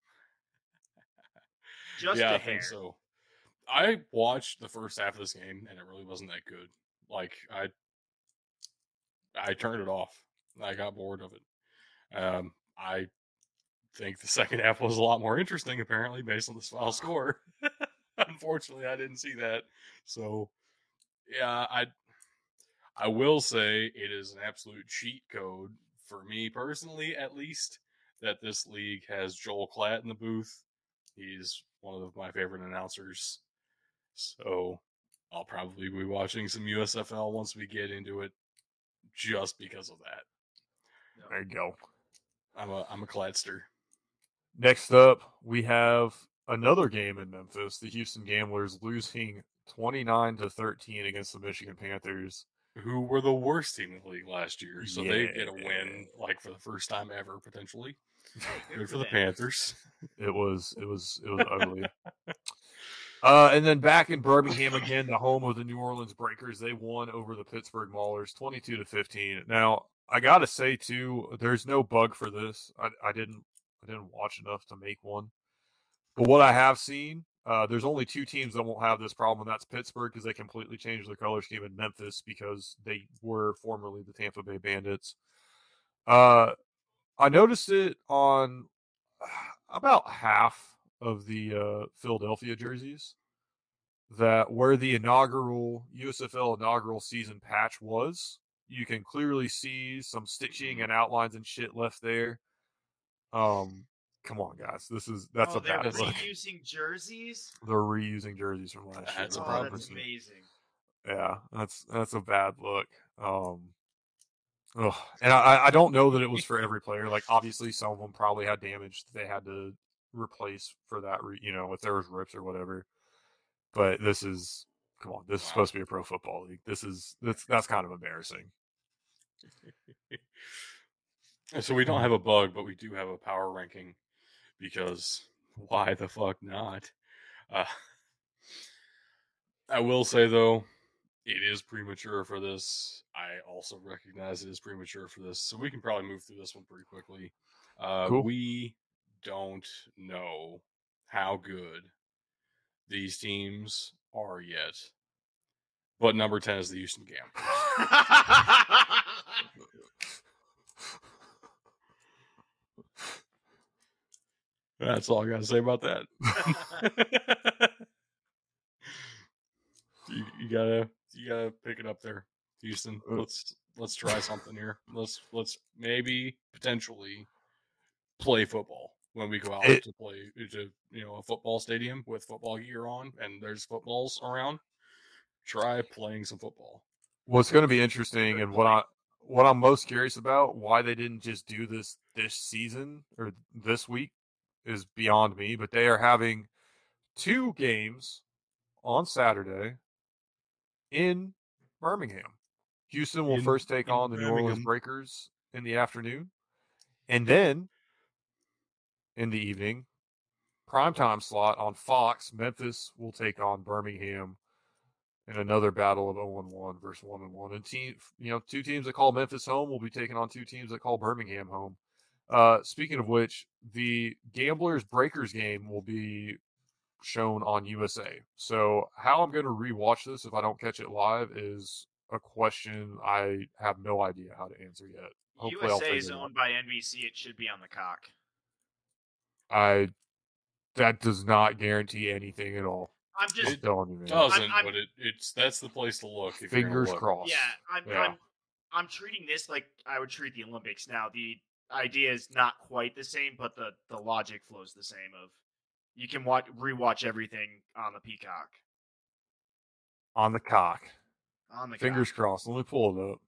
(laughs) Just yeah, a I hair. think so. I watched the first half of this game, and it really wasn't that good. Like I, I turned it off. I got bored of it. Um, I think the (laughs) second half was a lot more interesting, apparently, based on the final score. (laughs) Unfortunately, I didn't see that. So, yeah, I, I will say it is an absolute cheat code for me personally, at least, that this league has Joel Klatt in the booth. He's one of my favorite announcers. So I'll probably be watching some USFL once we get into it just because of that. There you go. I'm a I'm a Cladster. Next up, we have another game in Memphis. The Houston Gamblers losing 29 to 13 against the Michigan Panthers. Who were the worst team in the league last year. So they get a win like for the first time ever, potentially. Good Good for for the. Panthers. It was it was it was ugly. (laughs) Uh, and then back in Birmingham again, the home of the New Orleans Breakers, they won over the Pittsburgh Maulers, twenty-two to fifteen. Now, I gotta say too, there's no bug for this. I, I didn't I didn't watch enough to make one, but what I have seen, uh, there's only two teams that won't have this problem, and that's Pittsburgh because they completely changed their color scheme in Memphis because they were formerly the Tampa Bay Bandits. Uh, I noticed it on (sighs) about half of the uh, Philadelphia jerseys that where the inaugural USFL inaugural season patch was, you can clearly see some stitching and outlines and shit left there. Um, come on, guys, this is that's oh, a bad look. reusing jerseys. They're reusing jerseys from last year. That's oh, that's amazing. Yeah, that's that's a bad look. Um, ugh. and I, I don't know that it was for every player. Like obviously, some of them probably had damage that they had to replace for that. Re- you know, if there was rips or whatever. But this is come on. This is supposed to be a pro football league. This is that's that's kind of embarrassing. So we don't have a bug, but we do have a power ranking because why the fuck not? Uh, I will say though, it is premature for this. I also recognize it is premature for this, so we can probably move through this one pretty quickly. Uh, Cool. We don't know how good these teams are yet, but number ten is the Houston Gamblers. That's all I got to say about that. (laughs) (laughs) you, you gotta you gotta pick it up there, Houston. Uh, Let's let's try something here. Let's let's maybe potentially play football when we go out It- to play uh, to you know a football stadium with football gear on and there's footballs around. Try playing some football. What's going to be interesting, and what I what I'm most curious about, why they didn't just do this this season or this week, is beyond me. But they are having two games on Saturday in Birmingham. Houston will In- first take on the New Orleans Breakers in the afternoon, and then in the evening, primetime slot on Fox, Memphis will take on Birmingham in another battle of 0 1 versus 1 1. And team, you know, two teams that call Memphis home will be taking on two teams that call Birmingham home. Uh, speaking of which, the Gamblers Breakers game will be shown on USA. So, how I'm going to rewatch this if I don't catch it live is a question I have no idea how to answer yet. Hopefully USA is owned by NBC. It should be on the cock. I that does not guarantee anything at all. I'm just I'm telling you, man. Doesn't, I'm- I'm- but it, it's that's the place to look. If Fingers look. crossed. yeah. I'm, Yeah. I'm I'm treating this like I would treat the Olympics. Now the idea is not quite the same, but the the logic flows the same. Of you can watch rewatch everything on the Peacock On the cock. on the Fingers cock. crossed. Let me pull it up.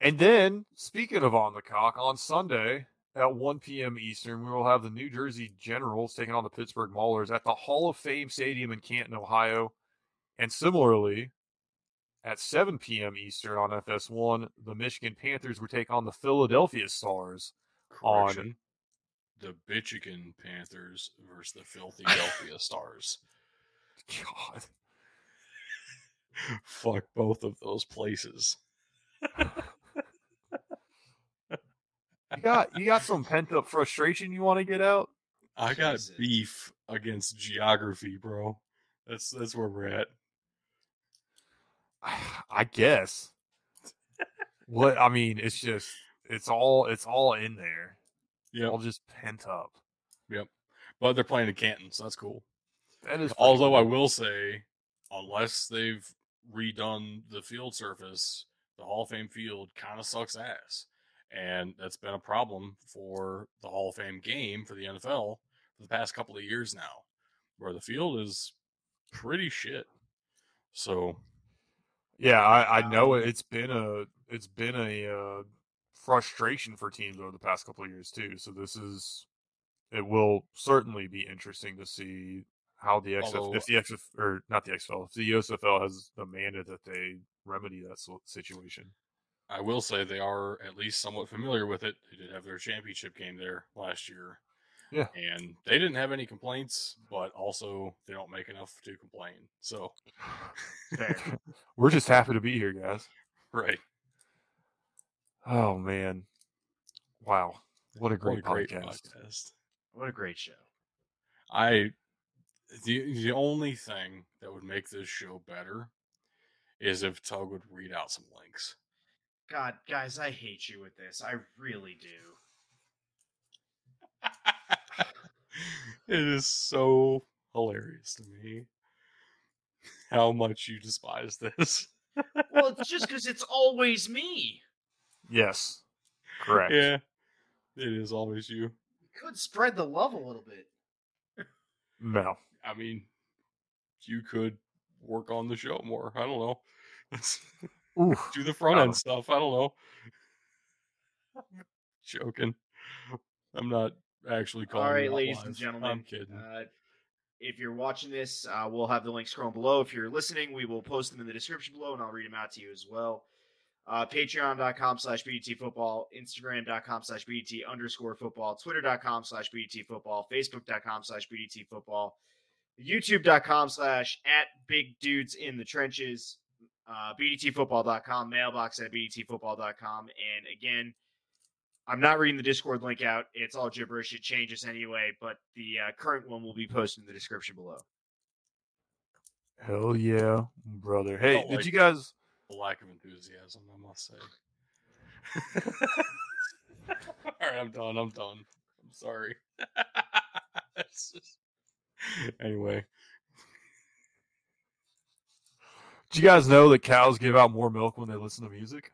And then, speaking of on the cock, on Sunday at 1 p.m. Eastern, we will have the New Jersey Generals taking on the Pittsburgh Maulers at the Hall of Fame Stadium in Canton, Ohio. And similarly, at 7 p.m. Eastern on FS1, the Michigan Panthers will take on the Philadelphia Stars. on- The Michigan Panthers versus the (laughs) Philadelphia Stars. God. (laughs) Fuck both of those places. (laughs) You got you got some pent up frustration you want to get out? I got Jesus. beef against geography, bro. That's that's where we're at. (sighs) I guess. what I mean, it's just it's all it's all in there. Yeah, All just pent up. Yep. But they're playing in Canton, so that's cool. That is pretty Although I will say, unless they've redone the field surface, the Hall of Fame field kind of sucks ass, and that's been a problem for the Hall of Fame game for the NFL for the past couple of years now, where the field is pretty shit. So Yeah, I, I know it. It's been a it's been a uh, frustration for teams over the past couple of years too. So this is it will certainly be interesting to see how the XFL Although- if the XF or not the XFL if the USFL has demanded that they remedy that situation. I will say they are at least somewhat familiar with it. They did have their championship game there last year. Yeah. And they didn't have any complaints, but also they don't make enough to complain. So, (sighs) (laughs) We're just happy to be here, guys. right. Oh man, wow, what a great, What a great podcast. podcast. What a great show. I the the only thing that would make this show better is if Tug would read out some links. God, guys, I hate you with this. I really do. (laughs) it is so hilarious to me how much you despise this. Well, it's (laughs) just because it's always me. Yes, correct. Yeah, it is always you. You. Could spread the love a little bit. No, I mean, you could work on the show more. I don't know. (laughs) Do the front end stuff. I don't know. (laughs) Joking. I'm not actually calling. All right, ladies and (laughs) gentlemen. I'm kidding. Uh, if you're watching this, uh, we'll have the link scrolling below. If you're listening, we will post them in the description below, and I'll read them out to you as well. Uh, Patreon.com slash BDT football, Instagram.com slash BDT underscore football, Twitter.com slash BDT football, Facebook.com slash BDT football, YouTube.com slash at big dudes in the trenches, uh, BDTfootball.com, mailbox at BDTfootball.com. And again, I'm not reading the Discord link out. It's all gibberish. It changes anyway, but the uh, current one will be posted in the description below. Hell yeah, brother. Hey, did like- you guys? the lack of enthusiasm, I must say. (laughs) All right, I'm done. I'm done. I'm sorry. (laughs) It's just- Anyway, Did you guys know that cows give out more milk when they listen to music?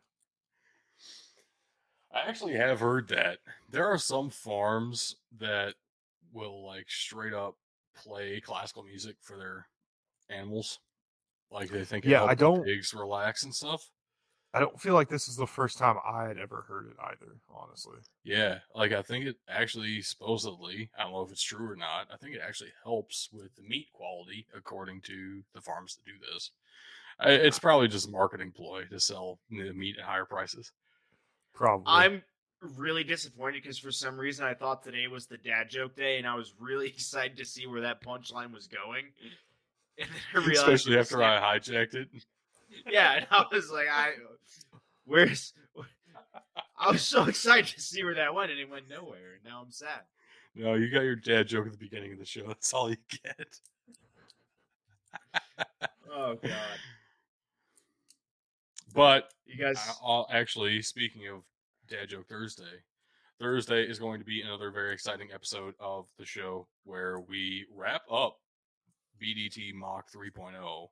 I actually have heard that there are some farms that will like straight up play classical music for their animals. Like they think it Yeah, helps I don't- pigs relax and stuff. I don't feel like this is the first time I had ever heard it either. Honestly, Yeah, like I think it actually supposedly, I don't know if it's true or not. I think it actually helps with the meat quality, according to the farms that do this. I- It's probably just a marketing ploy to sell meat at higher prices. probably. I'm really disappointed because for some reason I thought today was the dad joke day, and I was really (laughs) excited to see where that punchline was going. (laughs) And then I realized Especially after I (laughs) hijacked it. Yeah, and I was like, I where's I was so excited to see where that went, and it went nowhere. And now I'm sad. No, you got your dad joke at the beginning of the show. That's all you get. Oh god, But you guys. I'll, actually, speaking of Dad Joke Thursday, Thursday is going to be another very exciting episode of the show where we wrap up BDT Mock 3.0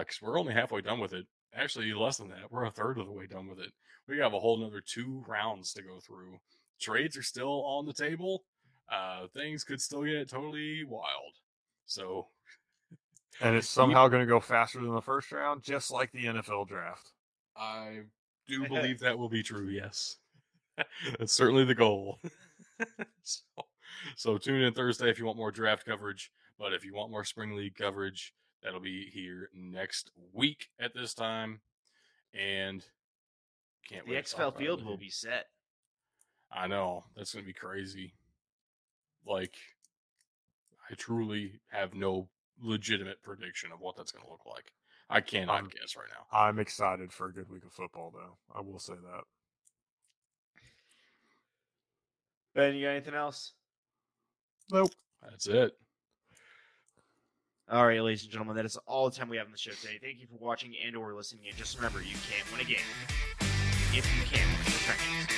because we're only halfway done with it. Actually, less than that. We're a third of the way done with it. We have a whole another two rounds to go through. Trades are still on the table. Uh, things could still get totally wild. So And it's somehow going to go faster than the first round, just like the NFL draft. I do (laughs) believe that will be true. Yes, (laughs) that's certainly the goal. (laughs) so, so tune in Thursday if you want more draft coverage. But if you want more spring league coverage, that'll be here next week at this time. And can't the wait. The XFL field will be set. I know that's gonna be crazy. Like, I truly have no legitimate prediction of what that's gonna look like. I cannot Um, guess right now. I'm excited for a good week of football, though. I will say that. Ben, you got anything else? Nope. That's it. All right, ladies and gentlemen, that is all the time we have on the show today. Thank you for watching and or listening. And just remember, you can't win a game if you can't win the trenches.